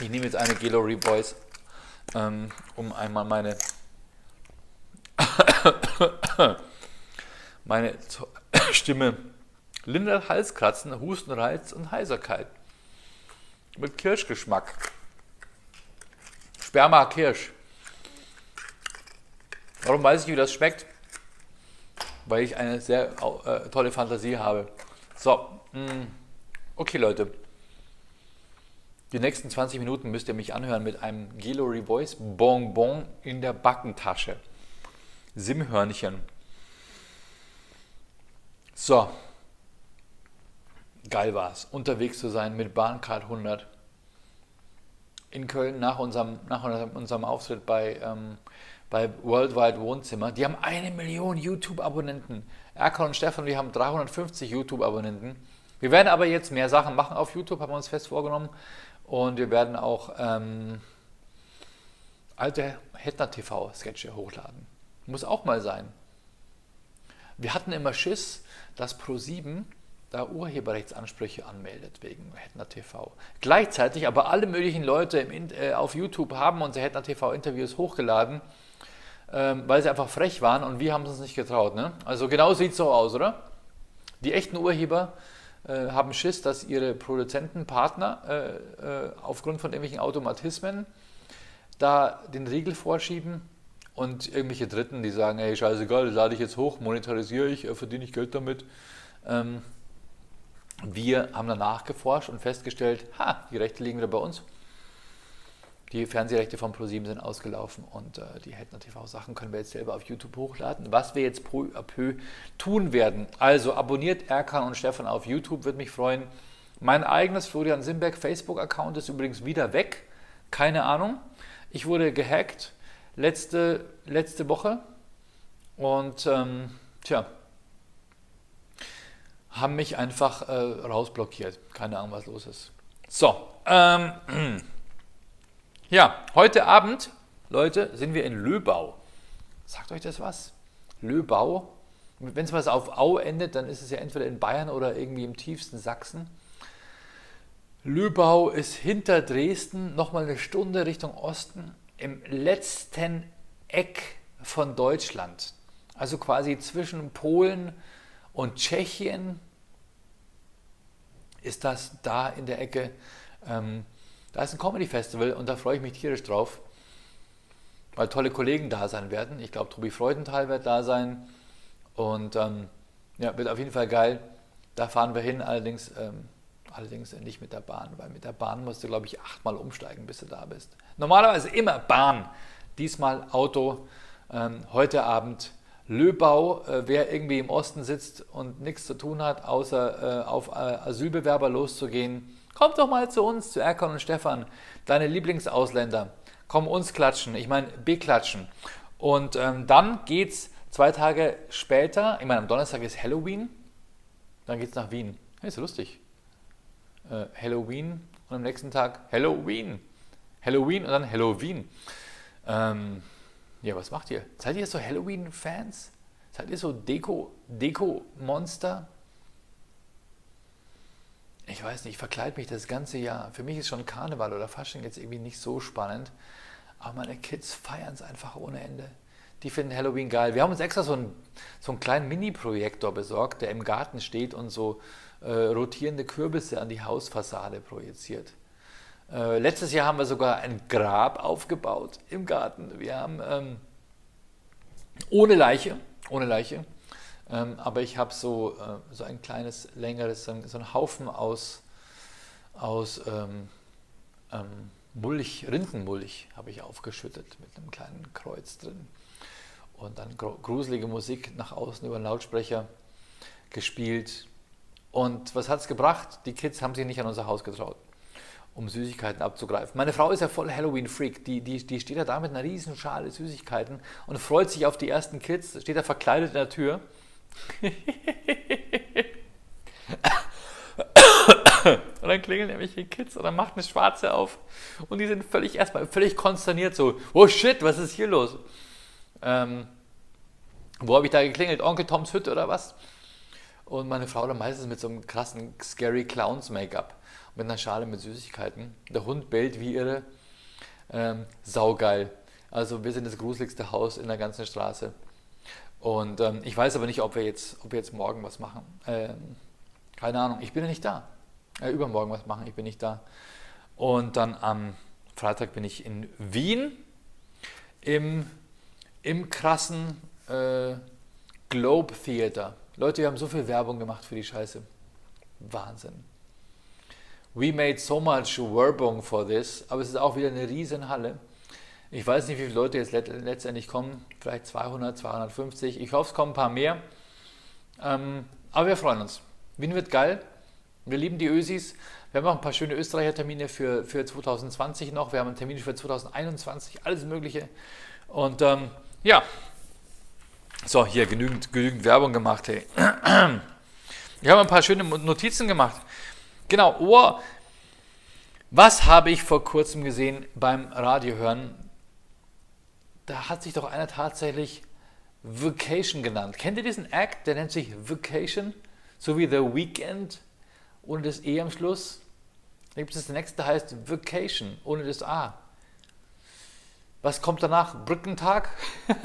S1: Ich nehme jetzt eine Gelo Revoice, ähm, um einmal meine meine Stimme lindert Halskratzen, Hustenreiz und Heiserkeit. Mit Kirschgeschmack. Sperma Kirsch. Warum weiß ich, wie das schmeckt? Weil ich eine sehr äh, tolle Fantasie habe. So, mh. Mm, okay Leute. Die nächsten 20 Minuten müsst ihr mich anhören mit einem Gelo Voice Bonbon in der Backentasche. Simhörnchen. So, geil war es, unterwegs zu sein mit Bahncard 100 in Köln nach unserem, nach unserem Auftritt bei, ähm, bei Worldwide Wohnzimmer. Die haben eine Million YouTube-Abonnenten. Erkan und Stefan, wir haben 350 YouTube-Abonnenten. Wir werden aber jetzt mehr Sachen machen auf YouTube, haben wir uns fest vorgenommen. Und wir werden auch ähm, alte Hetner TV-Sketche hochladen. Muss auch mal sein. Wir hatten immer Schiss, dass Pro7 da Urheberrechtsansprüche anmeldet wegen Hetner TV. Gleichzeitig aber alle möglichen Leute äh, auf YouTube haben unsere Hetner TV Interviews hochgeladen, ähm, weil sie einfach frech waren und wir haben es uns nicht getraut. Ne? Also genau sieht es so aus, oder? Die echten Urheber äh, haben Schiss, dass ihre Produzenten, Partner äh, äh aufgrund von irgendwelchen Automatismen da den Riegel vorschieben und irgendwelche Dritten, die sagen, ey, scheißegal, lade ich jetzt hoch, monetarisiere ich, äh, verdiene ich Geld damit. Ähm, wir haben danach geforscht und festgestellt, ha, die Rechte liegen wieder bei uns. Die Fernsehrechte von ProSieben sind ausgelaufen und äh, die Headner TV-Sachen können wir jetzt selber auf YouTube hochladen. Was wir jetzt peu à peu tun werden. Also abonniert Erkan und Stefan auf YouTube, würde mich freuen. Mein eigenes Florian Simberg Facebook-Account ist übrigens wieder weg. Keine Ahnung. Ich wurde gehackt letzte, letzte Woche und ähm, tja, haben mich einfach äh, rausblockiert. Keine Ahnung, was los ist. So, ähm, ja, heute Abend, Leute, sind wir in Löbau. Sagt euch das was? Löbau. Wenn es was auf Au endet, dann ist es ja entweder in Bayern oder irgendwie im tiefsten Sachsen. Löbau ist hinter Dresden, nochmal eine Stunde Richtung Osten im letzten Eck von Deutschland, also quasi zwischen Polen und Tschechien, ist das da in der Ecke. Ähm, da ist ein Comedy-Festival und da freue ich mich tierisch drauf, weil tolle Kollegen da sein werden. Ich glaube, Tobi Freudenthal wird da sein und ähm, ja, wird auf jeden Fall geil. Da fahren wir hin, allerdings, ähm, allerdings nicht mit der Bahn, weil mit der Bahn musst du, glaube ich, achtmal umsteigen, bis du da bist. Normalerweise immer Bahn, diesmal Auto. Ähm, heute Abend Löbau, äh, wer irgendwie im Osten sitzt und nichts zu tun hat, außer äh, auf äh, Asylbewerber loszugehen, kommt doch mal zu uns, zu Erkan und Stefan, deine Lieblingsausländer. Komm uns klatschen, ich meine beklatschen. Und ähm, dann es zwei Tage später, ich meine am Donnerstag ist Halloween, dann geht es nach Wien. Hey, ist lustig. Äh, Halloween und am nächsten Tag Halloween. Halloween und dann Halloween. Ähm, ja, was macht ihr? Seid ihr so Halloween-Fans? Seid ihr so Deko-Monster? Ich weiß nicht, ich verkleide mich das ganze Jahr. Für mich ist schon Karneval oder Fasching jetzt irgendwie nicht so spannend. Aber meine Kids feiern es einfach ohne Ende. die finden Halloween geil. Wir haben uns extra so einen, so einen kleinen Mini-Projektor besorgt, der im Garten steht und so äh, rotierende Kürbisse an die Hausfassade projiziert. Äh, letztes Jahr haben wir sogar ein Grab aufgebaut im Garten. Wir haben ähm, ohne Leiche, ohne Leiche, ähm, aber ich habe so, äh, so ein kleines, längeres, so, einen Haufen aus, aus ähm, ähm, Mulch, Rindenmulch habe ich aufgeschüttet mit einem kleinen Kreuz drin. Und dann gruselige Musik nach außen über den Lautsprecher gespielt. Und was hat es gebracht? Die Kids haben sich nicht an unser Haus getraut, um Süßigkeiten abzugreifen. Meine Frau ist ja voll Halloween-Freak. Die, die, die steht ja da mit einer riesen Schale Süßigkeiten und freut sich auf die ersten Kids, steht da verkleidet in der Tür. Und dann klingeln nämlich die Kids und dann macht eine Schwarze auf und die sind völlig erstmal völlig konsterniert so, oh shit, was ist hier los? Ähm, wo habe ich da geklingelt? Onkel Toms Hütte oder was? Und meine Frau dann meistens mit so einem krassen Scary Clowns Make-up mit einer Schale mit Süßigkeiten. Der Hund bellt wie irre. Ähm, saugeil. Also wir sind das gruseligste Haus in der ganzen Straße. Und ähm, ich weiß aber nicht, ob wir jetzt, ob wir jetzt morgen was machen. Ähm, keine Ahnung, ich bin ja nicht da. Äh, übermorgen was machen, ich bin nicht da. Und dann am Freitag bin ich in Wien im, im krassen äh, Globe Theater. Leute, wir haben so viel Werbung gemacht für die Scheiße. Wahnsinn. We made so much Werbung for this, aber es ist auch wieder eine riesen Halle. Ich weiß nicht, wie viele Leute jetzt letztendlich kommen, vielleicht 200, 250. Ich hoffe, es kommen ein paar mehr. Ähm, aber wir freuen uns. Wien wird geil. Wir lieben die Ösis. Wir haben auch ein paar schöne Österreicher Termine für, für 2020 noch. Wir haben einen Termin für 2021, alles Mögliche. Und ähm, ja, so, hier genügend, genügend Werbung gemacht. Hey. Ich habe ein paar schöne Notizen gemacht. Genau, oh, was habe ich vor kurzem gesehen beim Radiohören? Da hat sich doch einer tatsächlich Vacation genannt. Kennt ihr diesen Act? Der nennt sich Vacation, so wie The Weekend ohne das E am Schluss. Dann gibt es das nächste, der heißt Vacation ohne das A. Was kommt danach? Brückentag?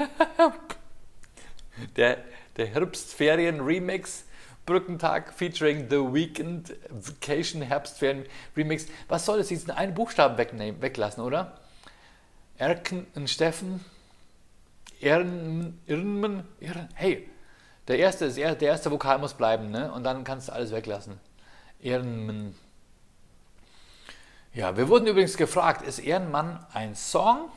S1: der, der Herbstferien-Remix. Brückentag featuring The Weekend Vacation Herbstferien Remix. Was soll das? Diesen einen Buchstaben wegnehmen, weglassen, oder? Erken und Steffen. Irnmen, Irnmen, hey, der erste, der erste Vokal muss bleiben, ne? Und dann kannst du alles weglassen. Ehrenmann. Ja, wir wurden übrigens gefragt, ist Ehrenmann ein Song,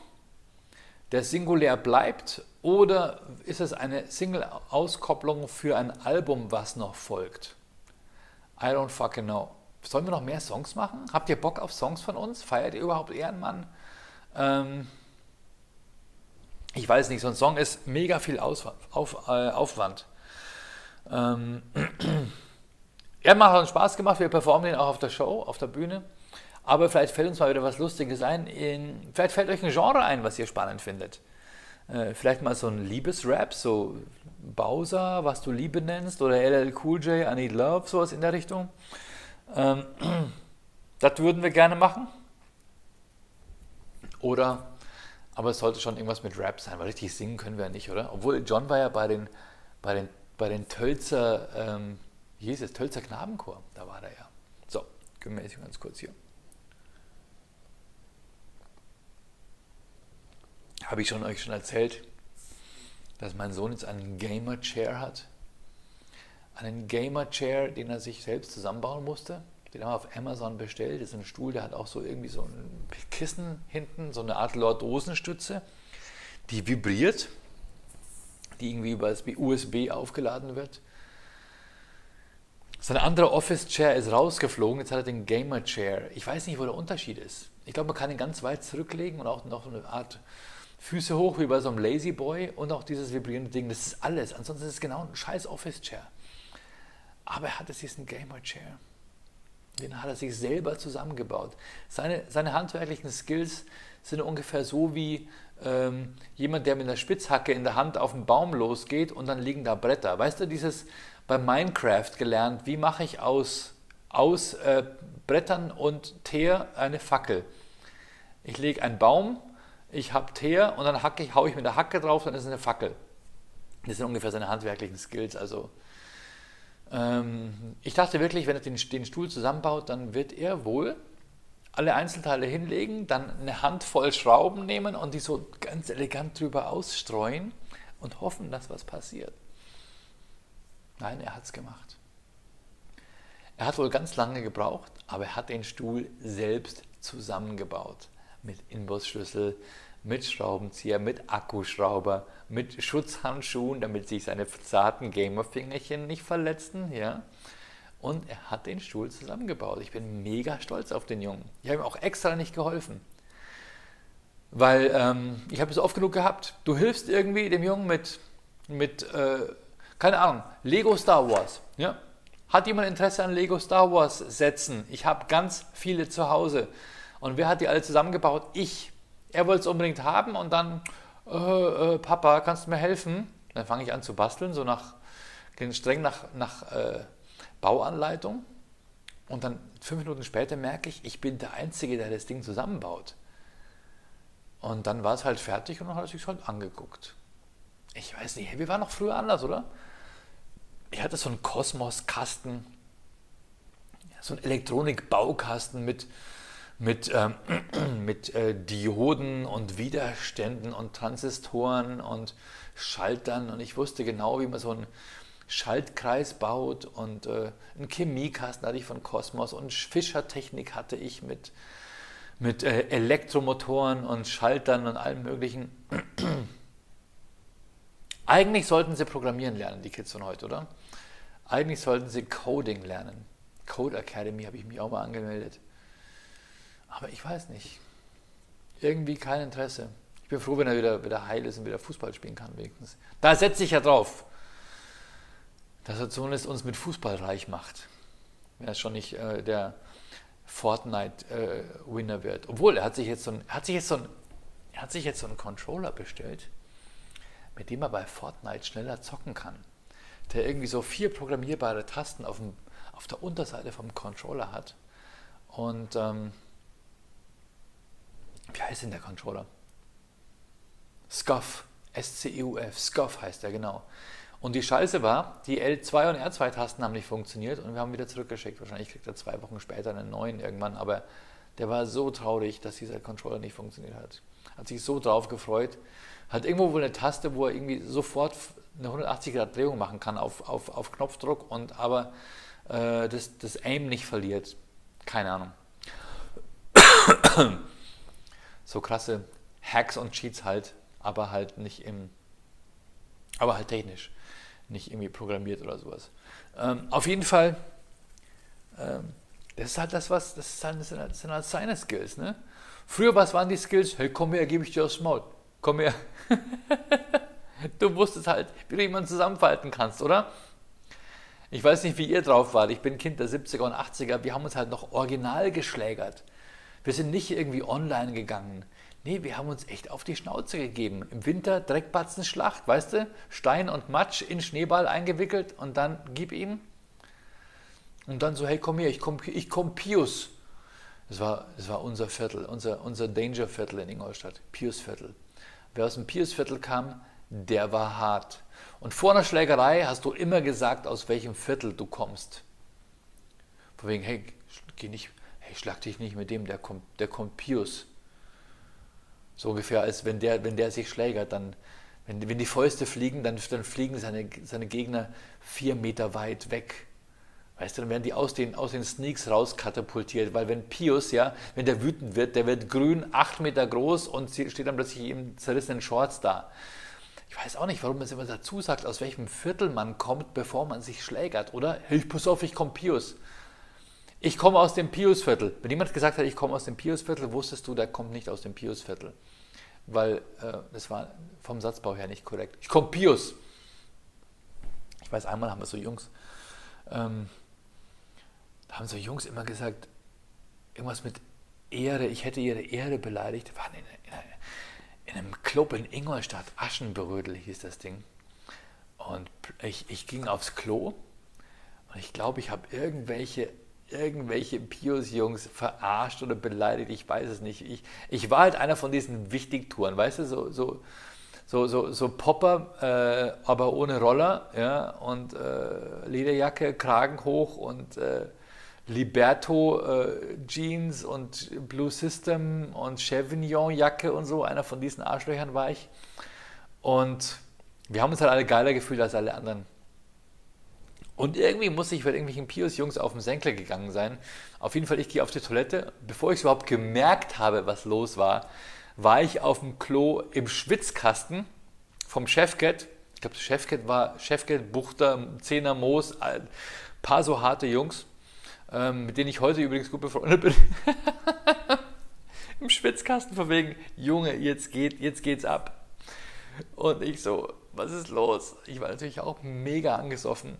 S1: der singulär bleibt, oder ist es eine Single-Auskopplung für ein Album, was noch folgt? I don't fucking know. Sollen wir noch mehr Songs machen? Habt ihr Bock auf Songs von uns? Feiert ihr überhaupt Ehrenmann? Ähm, ich weiß nicht, so ein Song ist mega viel Auswand, auf, äh, Aufwand. Ähm, Ehrenmann hat uns Spaß gemacht, wir performen den auch auf der Show, auf der Bühne. Aber vielleicht fällt uns mal wieder was Lustiges ein. In, vielleicht fällt euch ein Genre ein, was ihr spannend findet. Äh, vielleicht mal so ein Liebesrap, so Bowser, was du Liebe nennst, oder LL Cool J, I Need Love, sowas in der Richtung. Ähm, das würden wir gerne machen. Oder, aber es sollte schon irgendwas mit Rap sein, weil richtig singen können wir ja nicht, oder? Obwohl John war ja bei den, bei den, bei den Tölzer, ähm, wie hieß es, Tölzer Knabenchor, da war der ja. So, ich ganz kurz hier. Habe ich schon euch schon erzählt, dass mein Sohn jetzt einen Gamer Chair hat? Einen Gamer Chair, den er sich selbst zusammenbauen musste. Den haben wir auf Amazon bestellt. Das ist ein Stuhl, der hat auch so irgendwie so ein Kissen hinten, so eine Art Lordosenstütze, die vibriert, die irgendwie über das USB aufgeladen wird. Sein anderer Office Chair ist rausgeflogen, jetzt hat er den Gamer Chair. Ich weiß nicht, wo der Unterschied ist. Ich glaube, man kann ihn ganz weit zurücklegen und auch noch eine Art Füße hoch wie bei so einem Lazy Boy und auch dieses vibrierende Ding. Das ist alles. Ansonsten ist es genau ein scheiß Office Chair. Aber er hat jetzt diesen Gamer Chair. Den hat er sich selber zusammengebaut. Seine, seine handwerklichen Skills sind ungefähr so wie ähm, jemand, der mit einer Spitzhacke in der Hand auf den Baum losgeht und dann liegen da Bretter. Weißt du, dieses bei Minecraft gelernt, wie mache ich aus, aus äh, Brettern und Teer eine Fackel. Ich lege einen Baum ich habe Teer und dann hacke ich, haue ich mit der Hacke drauf, dann ist es eine Fackel. Das sind ungefähr seine handwerklichen Skills. Also ähm, ich dachte wirklich, wenn er den, den Stuhl zusammenbaut, dann wird er wohl alle Einzelteile hinlegen, dann eine Handvoll Schrauben nehmen und die so ganz elegant drüber ausstreuen und hoffen, dass was passiert. Nein, er hat es gemacht. Er hat wohl ganz lange gebraucht, aber er hat den Stuhl selbst zusammengebaut. Mit Inbusschlüssel, mit Schraubenzieher, mit Akkuschrauber, mit Schutzhandschuhen, damit sich seine zarten Gamerfingerchen nicht verletzten. Ja? Und er hat den Stuhl zusammengebaut. Ich bin mega stolz auf den Jungen. Ich habe ihm auch extra nicht geholfen. Weil ähm, ich habe es oft genug gehabt. Du hilfst irgendwie dem Jungen mit, mit äh, keine Ahnung, Lego Star Wars. Ja? Hat jemand Interesse an Lego Star Wars Sätzen? Ich habe ganz viele zu Hause. Und wer hat die alle zusammengebaut? Ich. Er wollte es unbedingt haben und dann, äh, äh, Papa, kannst du mir helfen? Dann fange ich an zu basteln, so nach, streng nach, nach äh, Bauanleitung. Und dann fünf Minuten später merke ich, ich bin der Einzige, der das Ding zusammenbaut. Und dann war es halt fertig und dann hat er sich halt angeguckt. Ich weiß nicht, wir waren noch früher anders, oder? Ich hatte so einen Kosmos-Kasten, so einen Elektronik-Baukasten mit, mit, ähm, mit äh, Dioden und Widerständen und Transistoren und Schaltern. Und ich wusste genau, wie man so einen Schaltkreis baut. Und äh, einen Chemiekasten hatte ich von Kosmos und Fischertechnik hatte ich mit, mit äh, Elektromotoren und Schaltern und allem Möglichen. Eigentlich sollten sie programmieren lernen, die Kids von heute, oder? Eigentlich sollten sie Coding lernen. Code Academy habe ich mich auch mal angemeldet. Aber ich weiß nicht. Irgendwie kein Interesse. Ich bin froh, wenn er wieder, wieder heil ist und wieder Fußball spielen kann, wenigstens. Da setze ich ja drauf, dass er zumindest uns mit Fußball reich macht. Wenn er schon nicht äh, der Fortnite-Winner äh, wird. Obwohl, er hat sich jetzt so ein, hat sich jetzt so ein, er hat sich jetzt so einen Controller bestellt, mit dem er bei Fortnite schneller zocken kann der irgendwie so vier programmierbare Tasten auf, dem, auf der Unterseite vom Controller hat. Und ähm, wie heißt denn der Controller? SCUF, S-C-U-F, SCUF heißt der, genau. Und die Scheiße war, die L2 und R2-Tasten haben nicht funktioniert und wir haben wieder zurückgeschickt. Wahrscheinlich kriegt er zwei Wochen später einen neuen irgendwann, aber der war so traurig, dass dieser Controller nicht funktioniert hat. Hat sich so drauf gefreut. Hat irgendwo wohl eine Taste, wo er irgendwie sofort eine 180 Grad Drehung machen kann auf, auf, auf Knopfdruck und aber äh, das, das Aim nicht verliert. Keine Ahnung. So krasse Hacks und Cheats halt, aber halt nicht im, aber halt technisch, nicht irgendwie programmiert oder sowas. Ähm, auf jeden Fall, ähm, das ist halt das, was, das, ist halt, das, sind, halt, halt seine Skills, ne? Früher, was waren die Skills? Hey, komm her, gebe ich dir aufs Maul. Komm her. Du wusstest halt, wie du jemanden zusammenfalten kannst, oder? Ich weiß nicht, wie ihr drauf wart. Ich bin Kind der 70er und 80er. Wir haben uns halt noch original geschlägert. Wir sind nicht irgendwie online gegangen. Nee, wir haben uns echt auf die Schnauze gegeben. Im Winter Dreckbatzenschlacht, weißt du? Stein und Matsch in Schneeball eingewickelt und dann gib ihm. Und dann so, hey, komm her, ich komm, ich komm Pius. Das war, das war unser Viertel, unser, unser Danger-Viertel in Ingolstadt, Pius-Viertel. Wer aus dem Pius-Viertel kam, der war hart. Und vor einer Schlägerei hast du immer gesagt, aus welchem Viertel du kommst. Von wegen, hey, geh nicht, hey, schlag dich nicht mit dem, der kommt, der kommt Pius. So ungefähr, als wenn der, wenn der sich schlägert, dann, wenn, wenn die Fäuste fliegen, dann, dann fliegen seine, seine Gegner vier Meter weit weg. Weißt du, dann werden die aus den, aus den Sneaks rauskatapultiert, weil wenn Pius, ja, wenn der wütend wird, der wird grün, acht Meter groß und steht dann plötzlich im zerrissenen Shorts da. Ich weiß auch nicht, warum man es immer dazu sagt, aus welchem Viertel man kommt, bevor man sich schlägert, oder? Hey, pass auf, ich komme Pius. Ich komme aus dem Pius-Viertel. Wenn jemand gesagt hat, ich komme aus dem Pius-Viertel, wusstest du, der kommt nicht aus dem Pius-Viertel. Weil äh, das war vom Satzbau her nicht korrekt. Ich komme Pius. Ich weiß, einmal haben wir so Jungs, ähm, da haben so Jungs immer gesagt, irgendwas mit Ehre, ich hätte ihre Ehre beleidigt. Waren in, in, in einem Club in Ingolstadt, Aschenbrödel hieß das Ding. Und ich, ich ging aufs Klo und ich glaube, ich habe irgendwelche, irgendwelche Pius-Jungs verarscht oder beleidigt, ich weiß es nicht. Ich, ich war halt einer von diesen Wichtigtouren, weißt du, so, so, so, so, so Popper, äh, aber ohne Roller, ja, und äh, Lederjacke, Kragen hoch und äh, Liberto äh, Jeans und Blue System und Chevignon Jacke und so, einer von diesen Arschlöchern war ich. Und wir haben uns halt alle geiler gefühlt als alle anderen. Und irgendwie muss ich bei irgendwelchen Pius-Jungs auf den Senkel gegangen sein. Auf jeden Fall, ich gehe auf die Toilette. Bevor ich es überhaupt gemerkt habe, was los war, war ich auf dem Klo im Schwitzkasten vom Chefcat. Ich glaube, Chefcat war Chefcat, Buchter, Zehner Moos, ein paar so harte Jungs, ähm, mit denen ich heute übrigens gut befreundet bin. Im Schwitzkasten von wegen, Junge, jetzt, geht, jetzt geht's ab. Und ich so, was ist los? Ich war natürlich auch mega angesoffen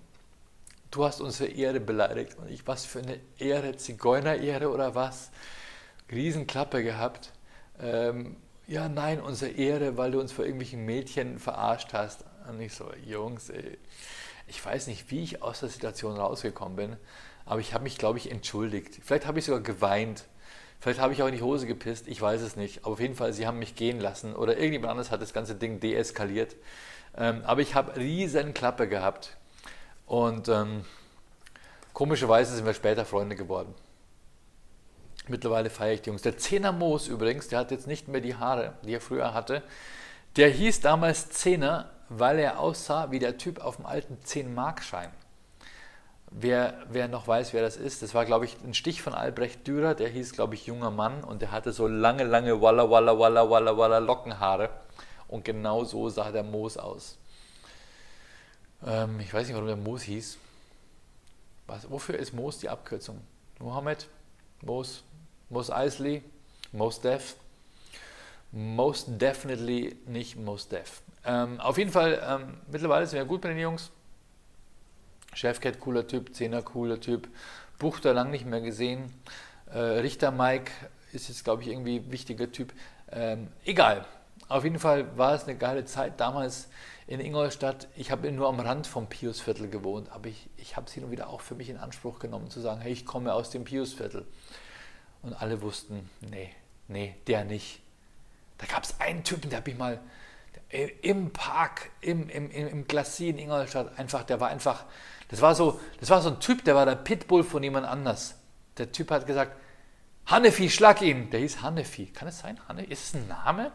S1: du hast unsere Ehre beleidigt. Und ich, was für eine Ehre, Zigeunerehre oder was? Riesenklappe gehabt. Ähm, ja, nein, unsere Ehre, weil du uns vor irgendwelchen Mädchen verarscht hast. Und ich so, Jungs, ey, ich weiß nicht, wie ich aus der Situation rausgekommen bin, aber ich habe mich, glaube ich, entschuldigt. Vielleicht habe ich sogar geweint. Vielleicht habe ich auch in die Hose gepisst, ich weiß es nicht. Aber auf jeden Fall, sie haben mich gehen lassen oder irgendjemand anderes hat das ganze Ding deeskaliert. Ähm, aber ich habe riesen Klappe gehabt. Und ähm, komischerweise sind wir später Freunde geworden. Mittlerweile feiere ich die Jungs. Der Zehner Moos übrigens, der hat jetzt nicht mehr die Haare, die er früher hatte. Der hieß damals Zehner, weil er aussah wie der Typ auf dem alten 10-Mark-Schein. Wer, wer noch weiß, wer das ist, das war, glaube ich, ein Stich von Albrecht Dürer, der hieß, glaube ich, junger Mann und der hatte so lange, lange Walla, Walla, Walla, Walla, Walla Lockenhaare. Und genau so sah der Moos aus. Ähm, ich weiß nicht, warum der Moos hieß. Was, wofür ist Moos die Abkürzung? Mohammed? Moos? Moos Eisley? Most Def? Most definitely nicht Most Def. Ähm, auf jeden Fall, ähm, mittlerweile sind wir gut mit den Jungs. Chefcat, cooler Typ, Zehner, cooler Typ. Buchter lang nicht mehr gesehen. Äh, Richter Mike ist jetzt, glaube ich, irgendwie wichtiger Typ. Ähm, egal. Auf jeden Fall war es eine geile Zeit damals in Ingolstadt, ich habe nur am Rand vom Piusviertel gewohnt, aber ich, ich habe es hin und wieder auch für mich in Anspruch genommen, zu sagen, hey, ich komme aus dem Piusviertel. Und alle wussten, nee, nee, der nicht. Da gab es einen Typen, der habe ich mal im Park, im, im, im Glacier in Ingolstadt, einfach, der war einfach, das war so, das war so ein Typ, der war der Pitbull von jemand anders. Der Typ hat gesagt, Hannefi, schlag ihn. Der hieß Hannefi. Kann es sein? Hanne? Ist es ein Name?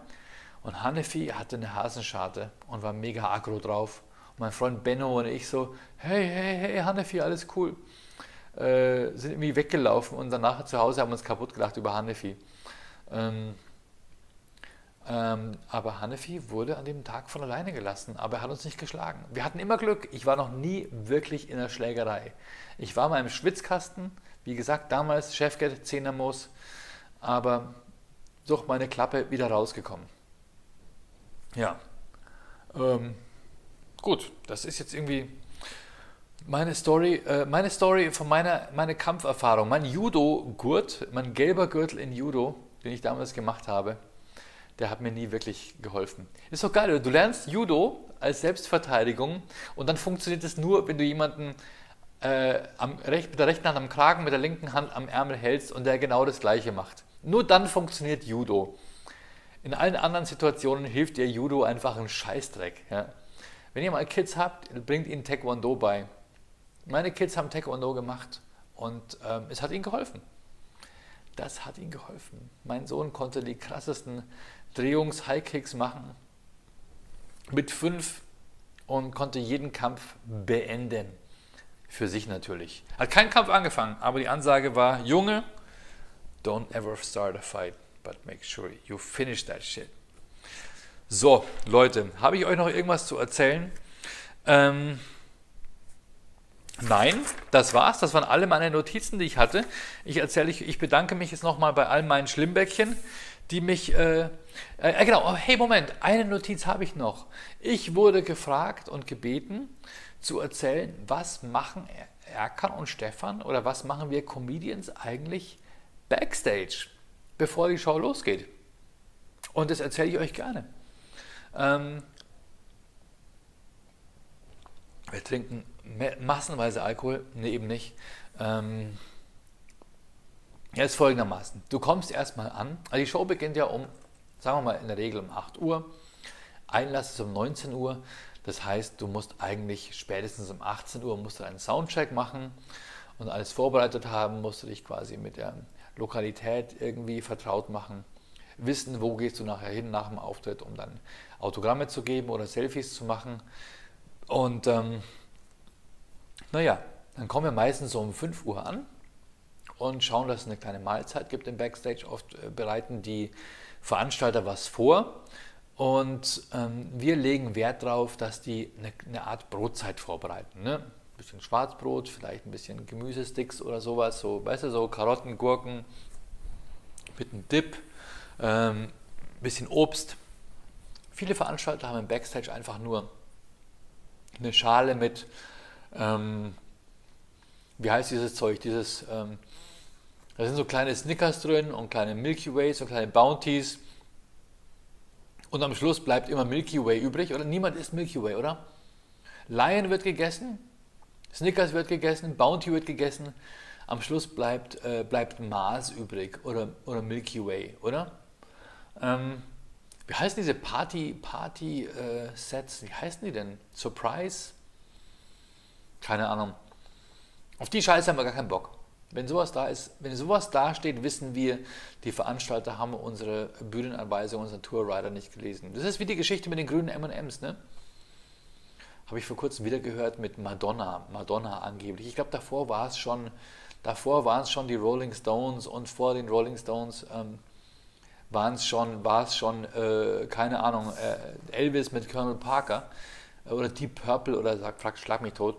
S1: Und Hannefi hatte eine Hasenscharte und war mega aggro drauf. Und mein Freund Benno und ich so, hey, hey, hey, Hannefi, alles cool. Äh, sind irgendwie weggelaufen und danach zu Hause haben wir uns kaputt gelacht über Hannefi. Ähm, ähm, aber Hannefi wurde an dem Tag von alleine gelassen, aber er hat uns nicht geschlagen. Wir hatten immer Glück. Ich war noch nie wirklich in der Schlägerei. Ich war mal im Schwitzkasten, wie gesagt, damals Chefgeld, Zehnermoos, aber durch meine Klappe wieder rausgekommen. Ja. Ähm, gut, das ist jetzt irgendwie meine Story, äh, meine Story von meiner meine Kampferfahrung. Mein Judo-Gurt, mein gelber Gürtel in Judo, den ich damals gemacht habe, der hat mir nie wirklich geholfen. Ist doch geil, du lernst Judo als Selbstverteidigung und dann funktioniert es nur, wenn du jemanden äh, am, mit der rechten Hand am Kragen, mit der linken Hand am Ärmel hältst und der genau das gleiche macht. Nur dann funktioniert Judo. In allen anderen Situationen hilft dir Judo einfach ein Scheißdreck. Ja. Wenn ihr mal Kids habt, bringt ihnen Taekwondo bei. Meine Kids haben Taekwondo gemacht und ähm, es hat ihnen geholfen. Das hat ihnen geholfen. Mein Sohn konnte die krassesten Drehungs-High-Kicks machen mit fünf und konnte jeden Kampf beenden. Für sich natürlich. Hat keinen Kampf angefangen, aber die Ansage war: Junge, don't ever start a fight but make sure you finish that shit. So, Leute, habe ich euch noch irgendwas zu erzählen? Ähm, nein, das war's. Das waren alle meine Notizen, die ich hatte. Ich erzähle, ich, ich bedanke mich jetzt nochmal bei all meinen Schlimmbäckchen, die mich. Äh, äh, genau, oh, hey, Moment, eine Notiz habe ich noch. Ich wurde gefragt und gebeten zu erzählen, was machen Erkan und Stefan oder was machen wir Comedians eigentlich backstage? Bevor die Show losgeht. Und das erzähle ich euch gerne. Ähm, wir trinken massenweise Alkohol, nee, eben nicht. Ähm, ist folgendermaßen. Du kommst erstmal an. Also die Show beginnt ja um, sagen wir mal, in der Regel um 8 Uhr. Einlass ist um 19 Uhr. Das heißt, du musst eigentlich spätestens um 18 Uhr musst du einen Soundcheck machen und alles vorbereitet haben, musst du dich quasi mit der Lokalität irgendwie vertraut machen, wissen, wo gehst du nachher hin nach dem Auftritt, um dann Autogramme zu geben oder Selfies zu machen. Und ähm, naja, dann kommen wir meistens so um 5 Uhr an und schauen, dass es eine kleine Mahlzeit gibt im Backstage. Oft äh, bereiten die Veranstalter was vor und ähm, wir legen Wert darauf, dass die eine, eine Art Brotzeit vorbereiten. Ne? Bisschen Schwarzbrot, vielleicht ein bisschen Gemüsesticks oder sowas, so, weißt du, so Karotten, Gurken mit einem Dip, ähm, bisschen Obst. Viele Veranstalter haben im Backstage einfach nur eine Schale mit, ähm, wie heißt dieses Zeug, dieses, ähm, da sind so kleine Snickers drin und kleine Milky Ways und kleine Bounties und am Schluss bleibt immer Milky Way übrig, oder? Niemand isst Milky Way, oder? Lion wird gegessen, Snickers wird gegessen, Bounty wird gegessen. Am Schluss bleibt, äh, bleibt Mars übrig oder, oder Milky Way, oder? Ähm, wie heißen diese Party, Party äh, Sets? Wie heißen die denn? Surprise? Keine Ahnung. Auf die Scheiße haben wir gar keinen Bock. Wenn sowas da ist, wenn sowas da steht, wissen wir, die Veranstalter haben unsere Bühnenanweisung, unseren Tourrider nicht gelesen. Das ist wie die Geschichte mit den grünen M&Ms, ne? Habe ich vor kurzem wieder gehört mit Madonna, Madonna angeblich. Ich glaube, davor war es schon, davor waren es schon die Rolling Stones und vor den Rolling Stones ähm, waren es schon, war es schon, äh, keine Ahnung, äh, Elvis mit Colonel Parker äh, oder Deep Purple oder sag, schlag mich tot.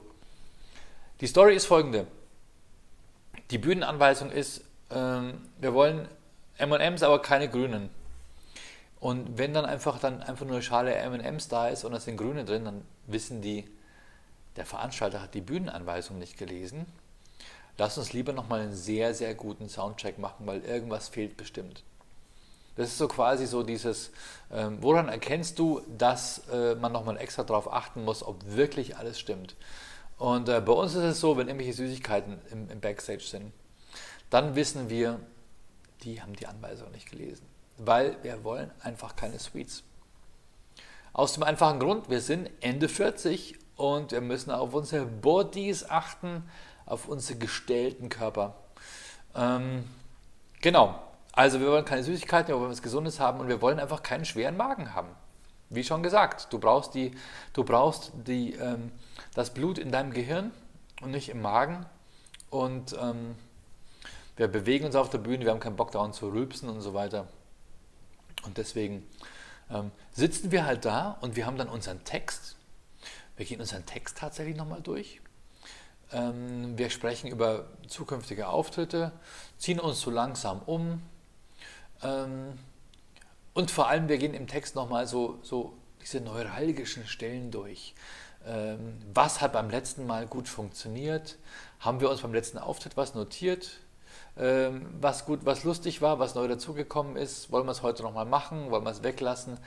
S1: Die Story ist folgende. Die Bühnenanweisung ist, ähm, wir wollen M&M's, aber keine grünen. Und wenn dann einfach dann einfach nur eine Schale M&M's da ist und es sind grüne drin, dann wissen die, der Veranstalter hat die Bühnenanweisung nicht gelesen. Lass uns lieber nochmal einen sehr, sehr guten Soundcheck machen, weil irgendwas fehlt bestimmt. Das ist so quasi so dieses, ähm, woran erkennst du, dass äh, man nochmal extra darauf achten muss, ob wirklich alles stimmt. Und äh, bei uns ist es so, wenn irgendwelche Süßigkeiten im, im, Backstage sind, dann wissen wir, die haben die Anweisung nicht gelesen. Weil wir wollen einfach keine Sweets. Aus dem einfachen Grund, wir sind Ende 40 und wir müssen auf unsere Bodies achten, auf unsere gestellten Körper. Ähm, genau. Also wir wollen keine Süßigkeiten, wir wollen was Gesundes haben und wir wollen einfach keinen schweren Magen haben. Wie schon gesagt, du brauchst, die, du brauchst die, ähm, das Blut in deinem Gehirn und nicht im Magen. Und ähm, wir bewegen uns auf der Bühne, wir haben keinen Bock daran zu rülpsen und so weiter. Und deswegen ähm, sitzen wir halt da und wir haben dann unseren Text. Wir gehen unseren Text tatsächlich nochmal durch. Ähm, wir sprechen über zukünftige Auftritte, ziehen uns so langsam um. Ähm, und vor allem, wir gehen im Text nochmal so, so diese neuralgischen Stellen durch. Ähm, was hat beim letzten Mal gut funktioniert? Haben wir uns beim letzten Auftritt was notiert? Ähm, was gut, was lustig war, was neu dazugekommen ist? Wollen wir es heute nochmal machen? Wollen wir es weglassen?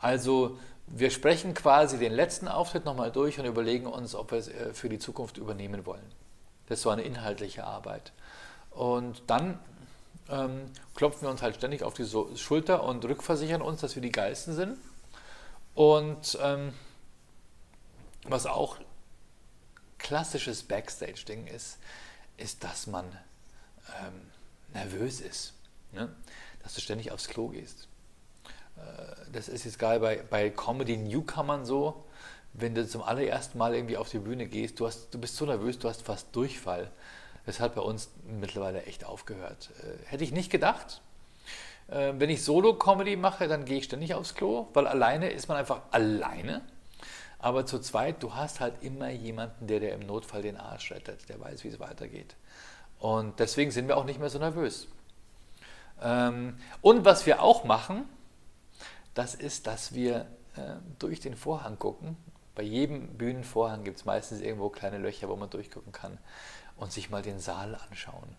S1: Also wir sprechen quasi den letzten Auftritt nochmal durch und überlegen uns, ob wir es äh, für die Zukunft übernehmen wollen. Das ist so eine inhaltliche Arbeit. Und dann ähm, klopfen wir uns halt ständig auf die Schulter und rückversichern uns, dass wir die Geilsten sind. Und ähm, was auch klassisches Backstage-Ding ist, ist, dass man ähm, nervös ist. Ne? Dass du ständig aufs Klo gehst. Äh, das ist jetzt geil bei, bei Comedy-Newcomern so, wenn du zum allerersten Mal irgendwie auf die Bühne gehst, du, hast, du bist so nervös, du hast fast Durchfall. Das hat bei uns mittlerweile echt aufgehört. Äh, hätte ich nicht gedacht. Äh, wenn ich Solo-Comedy mache, dann gehe ich ständig aufs Klo, weil alleine ist man einfach alleine. Aber zu zweit, du hast halt immer jemanden, der dir im Notfall den Arsch rettet, der weiß, wie es weitergeht. Und deswegen sind wir auch nicht mehr so nervös. Ähm, und was wir auch machen, das ist, dass wir äh, durch den Vorhang gucken. Bei jedem Bühnenvorhang gibt es meistens irgendwo kleine Löcher, wo man durchgucken kann und sich mal den Saal anschauen.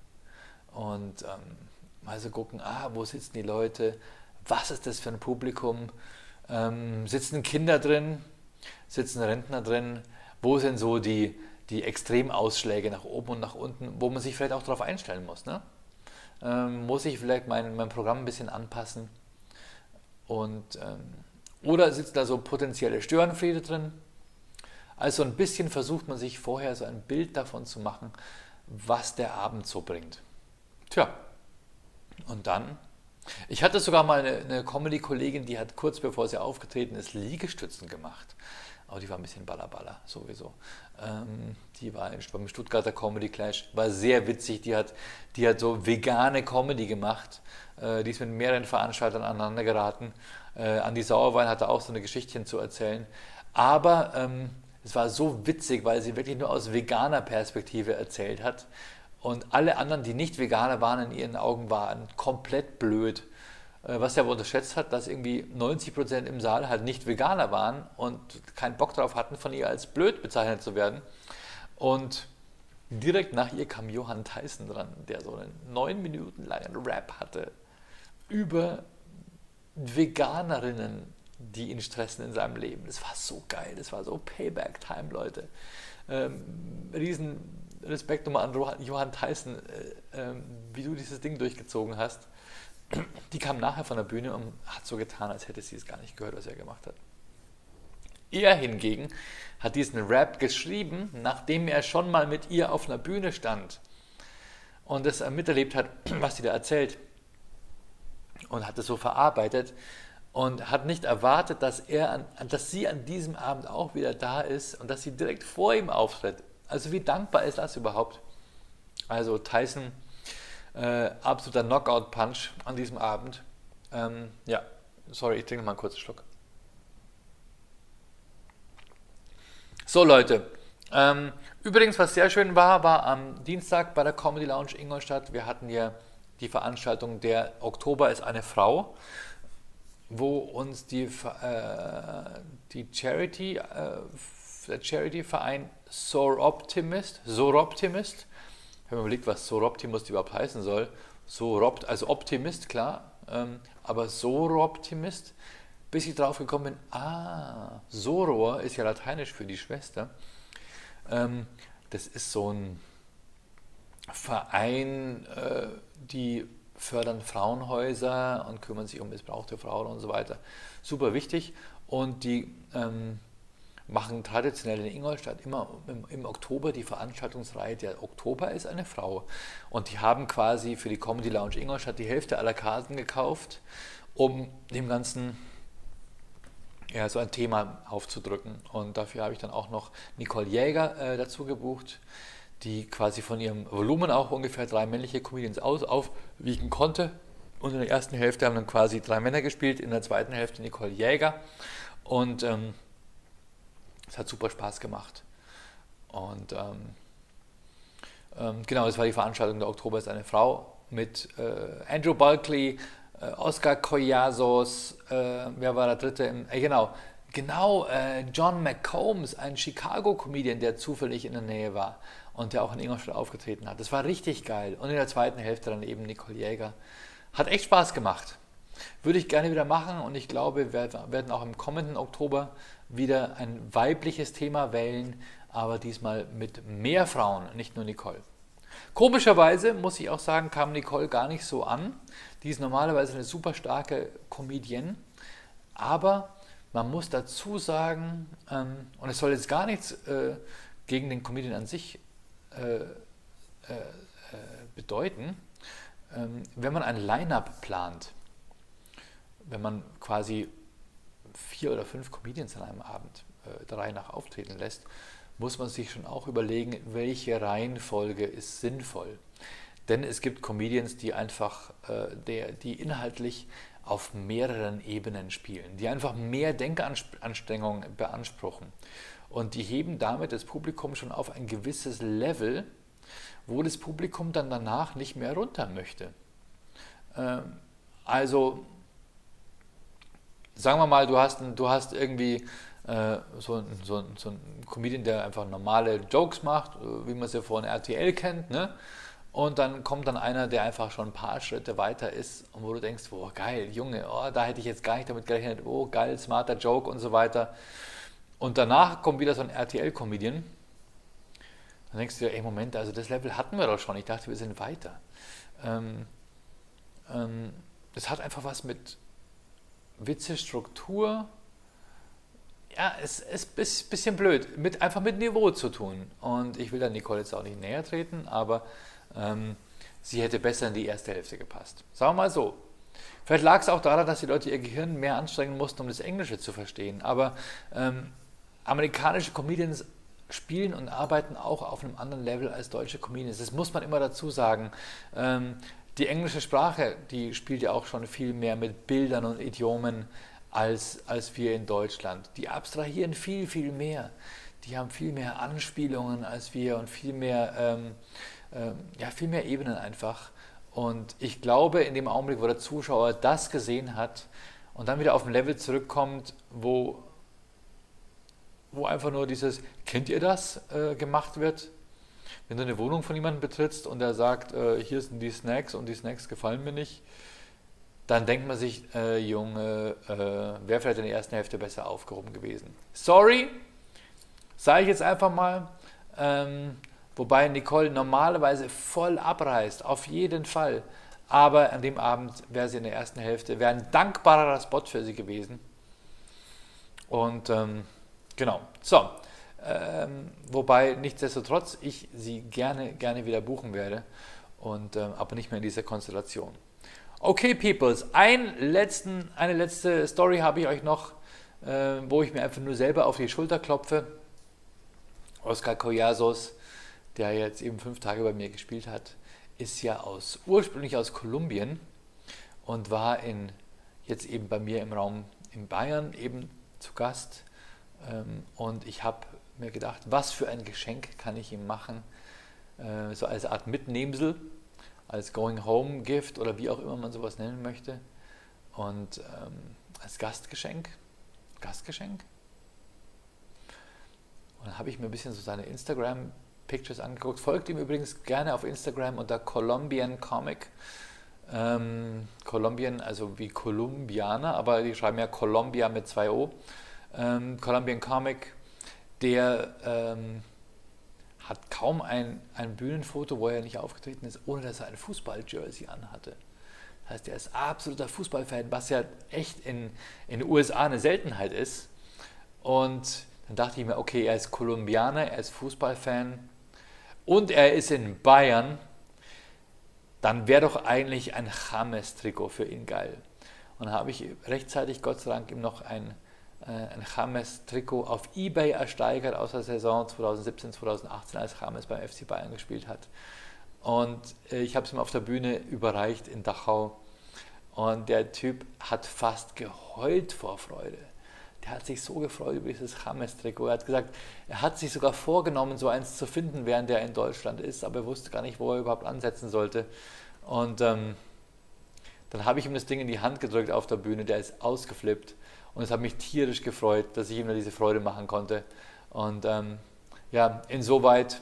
S1: Und ähm, mal so gucken, ah, wo sitzen die Leute, was ist das für ein Publikum, ähm, sitzen Kinder drin, sitzen Rentner drin, wo sind so die, die Extremausschläge nach oben und nach unten, wo man sich vielleicht auch darauf einstellen muss. Ne? ähm, muss ich vielleicht mein, mein Programm ein bisschen anpassen. Und, ähm, oder sitzen da so potenzielle Störenfriede drin? Also ein bisschen versucht man sich vorher so ein Bild davon zu machen, was der Abend so bringt. Tja, und dann, ich hatte sogar mal eine, eine Comedy-Kollegin, die hat kurz bevor sie aufgetreten ist, Liegestützen gemacht. Aber die war ein bisschen ballerballer, sowieso. Ähm, die war beim Stuttgarter Comedy Clash, war sehr witzig. Die hat, die hat so vegane Comedy gemacht. Äh, die ist mit mehreren Veranstaltern aneinander geraten. Äh, Andi Sauerwein hatte auch so eine Geschichtchen zu erzählen. Aber ähm, es war so witzig, weil sie wirklich nur aus veganer Perspektive erzählt hat. Und alle anderen, die nicht Veganer waren, in ihren Augen waren komplett blöd. Äh, was er aber unterschätzt hat, dass irgendwie 90% im Saal halt nicht Veganer waren und keinen Bock darauf hatten, von ihr als blöd bezeichnet zu werden. Und direkt nach ihr kam Johann Tyson dran, der so einen neun Minuten langen Rap hatte über Veganerinnen, die ihn stressen in seinem Leben. Das war so geil, das war so Payback-Time, Leute. Ähm, riesen Respekt nochmal an Johann Tyson, äh, äh, wie du dieses Ding durchgezogen hast. Die kam nachher von der Bühne und hat so getan, als hätte sie es gar nicht gehört, was er gemacht hat. Er hingegen hat diesen Rap geschrieben, nachdem er schon mal mit ihr auf einer Bühne stand und es miterlebt hat, was sie da erzählt und hat es so verarbeitet und hat nicht erwartet, dass, er an, dass sie an diesem Abend auch wieder da ist und dass sie direkt vor ihm auftritt. Also wie dankbar ist das überhaupt? Also Tyson, äh, absoluter Knockout-Punch an diesem Abend. Ähm, ja, sorry, ich trinke mal einen kurzen Schluck. So Leute, ähm, übrigens, was sehr schön war, war am Dienstag bei der Comedy Lounge Ingolstadt. Wir hatten ja die Veranstaltung Der Oktober ist eine Frau wo uns die, äh, die Charity, äh, der Charity-Verein Soroptimist, Soroptimist, ich habe mir überlegt, was Soroptimist überhaupt heißen soll. Soropt, also Optimist, klar, ähm, aber Soroptimist, bis ich drauf gekommen bin, ah, Soror ist ja lateinisch für die Schwester. Ähm, das ist so ein Verein, äh, die fördern Frauenhäuser und kümmern sich um missbrauchte Frauen und so weiter. Super wichtig. Und die ähm, machen traditionell in Ingolstadt immer im, im, Oktober die Veranstaltungsreihe Der Oktober ist eine Frau. Und die haben quasi für die Comedy Lounge Ingolstadt die Hälfte aller Karten gekauft, um dem Ganzen ja, so ein Thema aufzudrücken. Und dafür habe ich dann auch noch Nicole Jäger äh, dazu gebucht die quasi von ihrem Volumen auch ungefähr drei männliche Comedians aus, aufwiegen konnte. Und in der ersten Hälfte haben dann quasi drei Männer gespielt, in der zweiten Hälfte Nicole Jäger. Und ähm, es hat super Spaß gemacht. Und ähm, ähm, genau, das war die Veranstaltung der Oktober ist eine Frau mit äh, Andrew Bulkley, äh, Oscar Collasos, äh, wer war der dritte? Im, äh, genau, genau, äh, John McCombs, ein Chicago-Comedian, der zufällig in der Nähe war und der auch in Ingolstadt aufgetreten hat. Das war richtig geil. Und in der zweiten Hälfte dann eben Nicole Jäger. Hat echt Spaß gemacht. Würde ich gerne wieder machen und ich glaube, wir werden auch im kommenden Oktober wieder ein weibliches Thema wählen, aber diesmal mit mehr Frauen, nicht nur Nicole. Komischerweise muss ich auch sagen, kam Nicole gar nicht so an. Die ist normalerweise eine super starke Comedienne, aber man muss dazu sagen, ähm, und es soll jetzt gar nichts äh, gegen den Comedian an sich äh, äh, bedeuten, ähm, wenn man ein Line-up plant, wenn man quasi vier oder fünf Comedians an einem Abend äh, der nach auftreten lässt, muss man sich schon auch überlegen, welche Reihenfolge ist sinnvoll. Denn es gibt Comedians, die einfach, äh, der, die inhaltlich auf mehreren Ebenen spielen, die einfach mehr Denkanstrengungen beanspruchen. Und die heben damit das Publikum schon auf ein gewisses Level, wo das Publikum dann danach nicht mehr runter möchte. Ähm, also sagen wir mal, du hast, du hast irgendwie äh, so, so, so einen Comedian, der einfach normale Jokes macht, wie man sie von RTL kennt, ne? Und dann kommt dann einer, der einfach schon ein paar Schritte weiter ist und wo du denkst, oh geil, Junge, oh, da hätte ich jetzt gar nicht damit gerechnet, oh geil, smarter Joke und so weiter. Und danach kommt wieder so ein RTL-Comedian. Dann denkst du dir, ey Moment, also das Level hatten wir doch schon. Ich dachte, wir sind weiter. Ähm, ähm, das hat einfach was mit Witze, Struktur, ja, es ist ein bisschen blöd, mit, einfach mit Niveau zu tun. Und ich will da Nicole jetzt auch nicht näher treten, aber ähm, sie hätte besser in die erste Hälfte gepasst. Sagen wir mal so. Vielleicht lag es auch daran, dass die Leute ihr Gehirn mehr anstrengen mussten, um das Englische zu verstehen. Aber ähm, amerikanische Comedians spielen und arbeiten auch auf einem anderen Level als deutsche Comedians. Das muss man immer dazu sagen. Ähm, die englische Sprache, die spielt ja auch schon viel mehr mit Bildern und Idiomen als, als wir in Deutschland. Die abstrahieren viel, viel mehr. Die haben viel mehr Anspielungen als wir und viel mehr, ähm, ähm, ja, viel mehr Ebenen einfach. Und ich glaube, in dem Augenblick, wo der Zuschauer das gesehen hat und dann wieder auf ein Level zurückkommt, wo, wo einfach nur dieses, kennt ihr das, äh, gemacht wird, wenn du eine Wohnung von jemandem betrittst und er sagt, äh, hier sind die Snacks und die Snacks gefallen mir nicht, dann denkt man sich, äh, Junge, äh, wäre vielleicht in der ersten Hälfte besser aufgehoben gewesen. Sorry, sage ich jetzt einfach mal. Ähm, wobei Nicole normalerweise voll abreißt, auf jeden Fall. Aber an dem Abend wäre sie in der ersten Hälfte, wäre ein dankbarer Spot für sie gewesen. Und ähm, genau, so. Ähm, wobei nichtsdestotrotz ich sie gerne, gerne wieder buchen werde, und, ähm, aber nicht mehr in dieser Konstellation. Okay, Peoples, ein letzten, eine letzte Story habe ich euch noch, äh, wo ich mir einfach nur selber auf die Schulter klopfe. Oscar Collasos, der jetzt eben fünf Tage bei mir gespielt hat, ist ja aus, ursprünglich aus Kolumbien und war in, jetzt eben bei mir im Raum in Bayern eben zu Gast. Ähm, und ich habe mir gedacht, was für ein Geschenk kann ich ihm machen, äh, so als Art Mitnehmsel als Going Home Gift oder wie auch immer man sowas nennen möchte. Und ähm, als Gastgeschenk. Gastgeschenk? Und dann habe ich mir ein bisschen so seine Instagram Pictures angeguckt. Folgt ihm übrigens gerne auf Instagram unter Colombian Comic. Ähm, Colombian, also wie Kolumbianer, aber die schreiben ja Colombia mit zwei O. Ähm, Colombian Comic, der ähm, hat kaum ein, ein Bühnenfoto, wo er nicht aufgetreten ist, ohne dass er ein Fußball-Jersey anhatte. Das heißt, er ist absoluter Fußballfan, was ja echt in, in den USA eine Seltenheit ist. Und dann dachte ich mir, okay, er ist Kolumbianer, er ist Fußballfan und er ist in Bayern. Dann wäre doch eigentlich ein James-Trikot für ihn geil. Und dann habe ich rechtzeitig, Gott sei Dank, ihm noch ein ein James-Trikot auf Ebay ersteigert aus der Saison 2017, 2018, als James beim FC Bayern gespielt hat. Und äh, ich habe es ihm auf der Bühne überreicht in Dachau. Und der Typ hat fast geheult vor Freude. Der hat sich so gefreut über dieses James-Trikot. Er hat gesagt, er hat sich sogar vorgenommen, so eins zu finden, während er in Deutschland ist, aber er wusste gar nicht, wo er überhaupt ansetzen sollte. Und ähm, dann habe ich ihm das Ding in die Hand gedrückt auf der Bühne, der ist ausgeflippt und es hat mich tierisch gefreut, dass ich ihm diese Freude machen konnte. Und ähm, ja, insoweit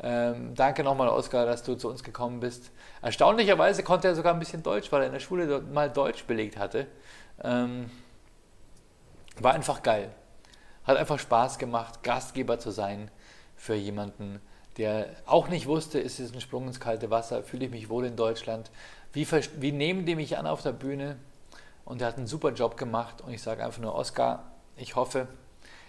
S1: ähm, danke nochmal, Oskar, dass du zu uns gekommen bist. Erstaunlicherweise konnte er sogar ein bisschen Deutsch, weil er in der Schule mal Deutsch belegt hatte. Ähm, war einfach geil. Hat einfach Spaß gemacht, Gastgeber zu sein für jemanden, der auch nicht wusste, ist es ein Sprung ins kalte Wasser, fühle ich mich wohl in Deutschland, wie, wie nehmen die mich an auf der Bühne, und er hat einen super Job gemacht und ich sage einfach nur, Oscar, ich hoffe,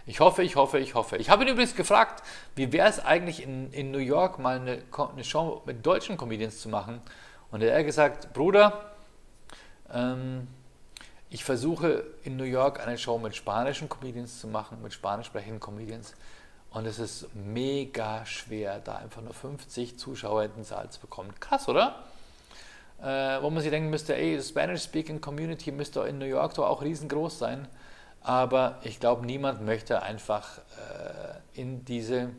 S1: ich hoffe, ich hoffe, ich hoffe. Ich habe ihn übrigens gefragt, wie wäre es eigentlich in, in New York mal eine, eine, Show mit deutschen Comedians zu machen. Und er hat gesagt, Bruder, ähm, ich versuche in New York eine Show mit spanischen Comedians zu machen, mit spanisch sprechenden Comedians. Und es ist mega schwer, da einfach nur 50 Zuschauer in den Saal zu bekommen. Krass, oder? Äh, wo man sich denken müsste, ey, Spanish-Speaking Community müsste in New York doch auch riesengroß sein. Aber ich glaube, niemand möchte einfach äh, in diese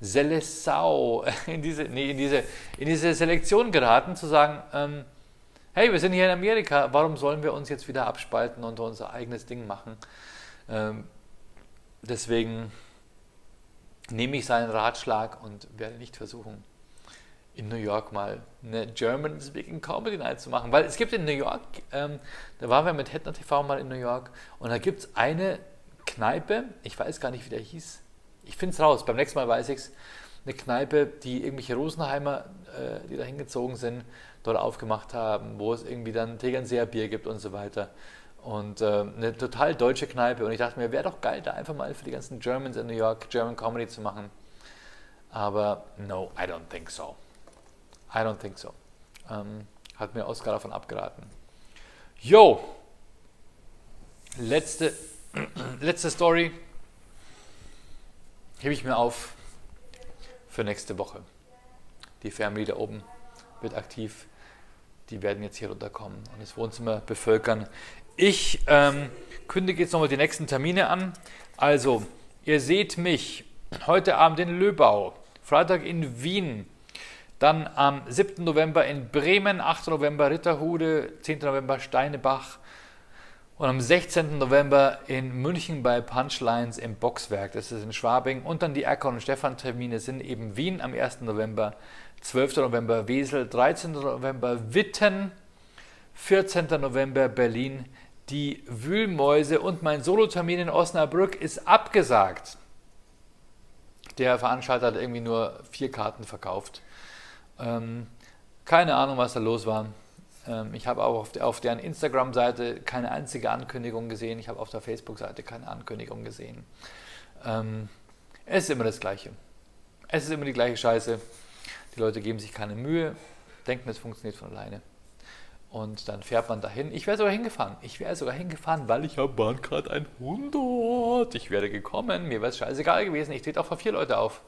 S1: Selesau, in diese, nee, in, diese, in diese Selektion geraten, zu sagen, ähm, hey, wir sind hier in Amerika, warum sollen wir uns jetzt wieder abspalten und unser eigenes Ding machen? Ähm, deswegen nehme ich seinen Ratschlag und werde nicht versuchen, in New York mal eine German Speaking Comedy Night zu machen. Weil es gibt in New York, ähm, da waren wir mit Hetner TV mal in New York und da gibt es eine Kneipe, ich weiß gar nicht, wie der hieß. Ich finde es raus, beim nächsten Mal weiß ich es. eine Kneipe, die irgendwelche Rosenheimer, äh, die da hingezogen sind, dort aufgemacht haben, wo es irgendwie dann Tegernseer Bier gibt und so weiter. Und äh, eine total deutsche Kneipe. Und ich dachte mir, wäre doch geil, da einfach mal für die ganzen Germans in New York German Comedy zu machen. Aber no, I don't think so. I don't think so. Ähm, hat mir Oscar davon abgeraten. Yo! Letzte, letzte Story hebe ich mir auf für nächste Woche. Die Family da oben wird aktiv. Die werden jetzt hier runterkommen und das Wohnzimmer bevölkern. Ich ähm, kündige jetzt nochmal die nächsten Termine an. Also, ihr seht mich heute Abend in Löbau, Freitag in Wien, dann am 7. November in Bremen, 8. November Ritterhude, 10. November Steinebach und am 16. November in München bei Punchlines im Boxwerk. Das ist in Schwabing. Und dann die Erkon und Stefan Termine sind eben Wien am 1. November, 12. November Wesel, 13. November Witten, 14. November Berlin, die Wühlmäuse und mein Solotermin in Osnabrück ist abgesagt. Der Veranstalter hat irgendwie nur vier Karten verkauft. Ähm, keine Ahnung, was da los war. Ähm, ich habe auch auf, der, auf deren Instagram-Seite keine einzige Ankündigung gesehen. Ich habe auf der Facebook-Seite keine Ankündigung gesehen. Ähm, es ist immer das Gleiche. Es ist immer die gleiche Scheiße. Die Leute geben sich keine Mühe, denken, es funktioniert von alleine. Und dann fährt man dahin. Ich wäre sogar hingefahren. Ich wäre sogar hingefahren, weil ich habe Bahncard 100. Ich wäre gekommen. Mir wäre es scheißegal gewesen. Ich trete auch vor vier Leute auf.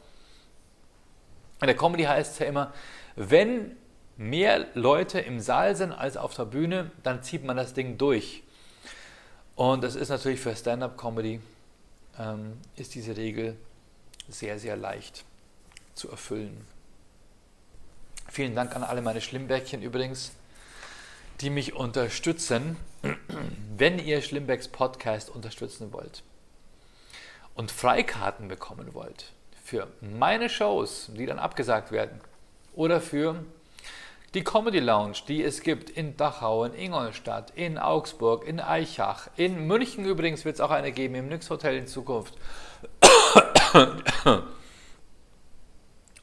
S1: In der Comedy heißt es ja immer, wenn mehr Leute im Saal sind als auf der Bühne, dann zieht man das Ding durch. Und das ist natürlich für Stand-up-Comedy, ähm, ist diese Regel sehr, sehr leicht zu erfüllen. Vielen Dank an alle meine Schlimmbäckchen übrigens die mich unterstützen, wenn ihr Schlimmbecks Podcast unterstützen wollt und Freikarten bekommen wollt für meine Shows, die dann abgesagt werden, oder für die Comedy Lounge, die es gibt in Dachau, in Ingolstadt, in Augsburg, in Eichach, in München übrigens wird es auch eine geben, im Nix Hotel in Zukunft.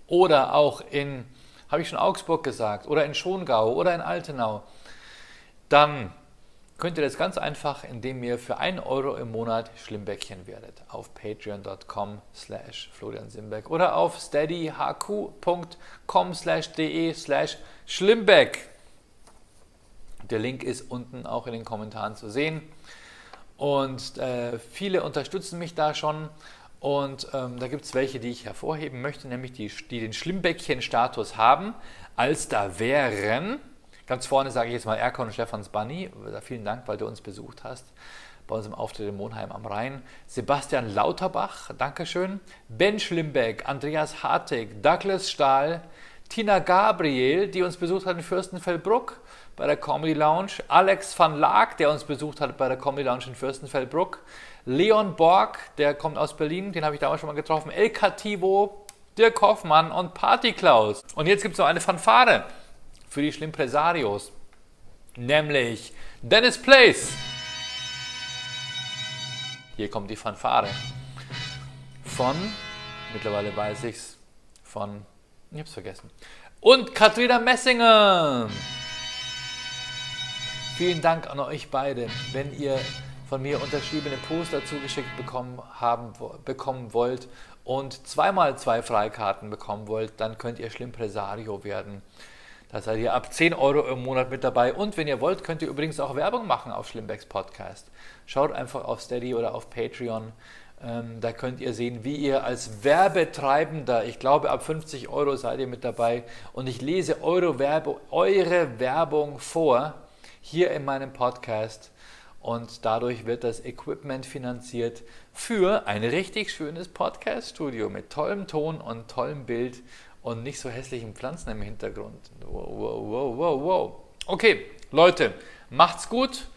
S1: oder auch in, habe ich schon Augsburg gesagt, oder in Schongau oder in Altenau dann könnt ihr das ganz einfach, indem ihr für 1 Euro im Monat Schlimmbäckchen werdet. Auf patreon.com slash Florian Simbeck oder auf steadyhq.com slash de slash Schlimmbeck. Der Link ist unten auch in den Kommentaren zu sehen. Und äh, viele unterstützen mich da schon. Und ähm, da gibt es welche, die ich hervorheben möchte, nämlich die, die den Schlimmbäckchen-Status haben, als da wären Ganz vorne sage ich jetzt mal Erkon und Stefans Bunny. Vielen Dank, weil du uns besucht hast bei unserem Auftritt in Monheim am Rhein. Sebastian Lauterbach, Dankeschön. Ben Schlimbeck, Andreas Hartig, Douglas Stahl, Tina Gabriel, die uns besucht hat in Fürstenfeldbruck bei der Comedy Lounge. Alex van Laak, der uns besucht hat bei der Comedy Lounge in Fürstenfeldbruck. Leon Borg, der kommt aus Berlin, den habe ich damals schon mal getroffen. El Cativo, Dirk Hoffmann und Party Klaus. Und jetzt gibt es noch eine Fanfare für die Schlimpresarios, nämlich Dennis Place. Hier kommt die Fanfare von, mittlerweile weiß ich's, von, ich hab's vergessen, und Katrina Messinger. Vielen Dank an euch beide. Wenn ihr von mir unterschriebene Poster zugeschickt bekommen, haben, bekommen wollt und zweimal zwei Freikarten bekommen wollt, dann könnt ihr Schlimpresario werden. Da seid ihr ab 10 Euro im Monat mit dabei. Und wenn ihr wollt, könnt ihr übrigens auch Werbung machen auf Schlimmbecks Podcast. Schaut einfach auf Steady oder auf Patreon. Ähm, da könnt ihr sehen, wie ihr als Werbetreibender, ich glaube ab 50 Euro seid ihr mit dabei, und ich lese eure, Werbe, eure Werbung vor hier in meinem Podcast. Und dadurch wird das Equipment finanziert für ein richtig schönes Podcast-Studio mit tollem Ton und tollem Bild und nicht so hässlichen Pflanzen im Hintergrund. Wow, wow, wow, wow. Okay, Leute, macht's gut.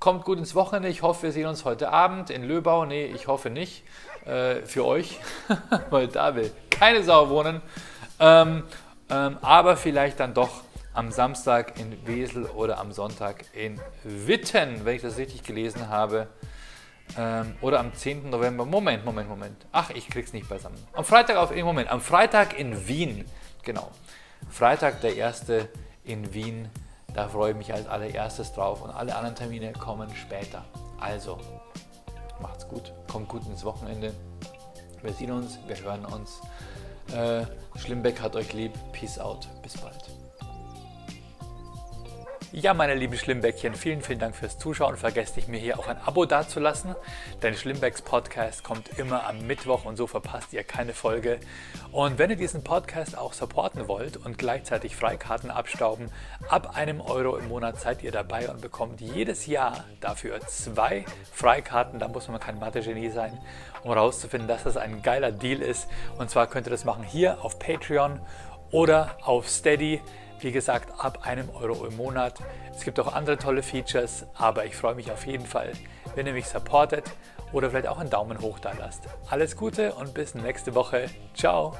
S1: Kommt gut ins Wochenende. Ich hoffe, wir sehen uns heute Abend in Löbau. Nee, ich hoffe nicht. Äh, für euch, weil da will keine Sau wohnen. Ähm, ähm, aber vielleicht dann doch am Samstag in Wesel oder am Sonntag in Witten, wenn ich das richtig gelesen habe. Ähm, oder am 10. November. Moment, Moment, Moment. Ach, ich krieg's nicht beisammen. Am Freitag auf Moment. Am Freitag in Wien. Genau. Freitag der erste in Wien. Da freue ich mich als allererstes drauf und alle anderen Termine kommen später. Also, macht's gut, kommt gut ins Wochenende. Wir sehen uns, wir hören uns. Äh, Schlimbeck hat euch lieb. Peace out. Bis bald. Ja, meine lieben Schlimmbäckchen, vielen, vielen Dank fürs Zuschauen. Vergesst nicht, mir hier auch ein Abo dazulassen. Denn Schlimmbecks Podcast kommt immer am Mittwoch und so verpasst ihr keine Folge. Und wenn ihr diesen Podcast auch supporten wollt und gleichzeitig Freikarten abstauben, ab einem Euro im Monat seid ihr dabei und bekommt jedes Jahr dafür zwei Freikarten. Da muss man kein Mathe-Genie sein, um herauszufinden, dass das ein geiler Deal ist. Und zwar könnt ihr das machen hier auf Patreon oder auf Steady. Wie gesagt, ab einem Euro im Monat. Es gibt auch andere tolle Features, aber ich freue mich auf jeden Fall, wenn ihr mich supportet oder vielleicht auch einen Daumen hoch da lasst. Alles Gute und bis nächste Woche. Ciao!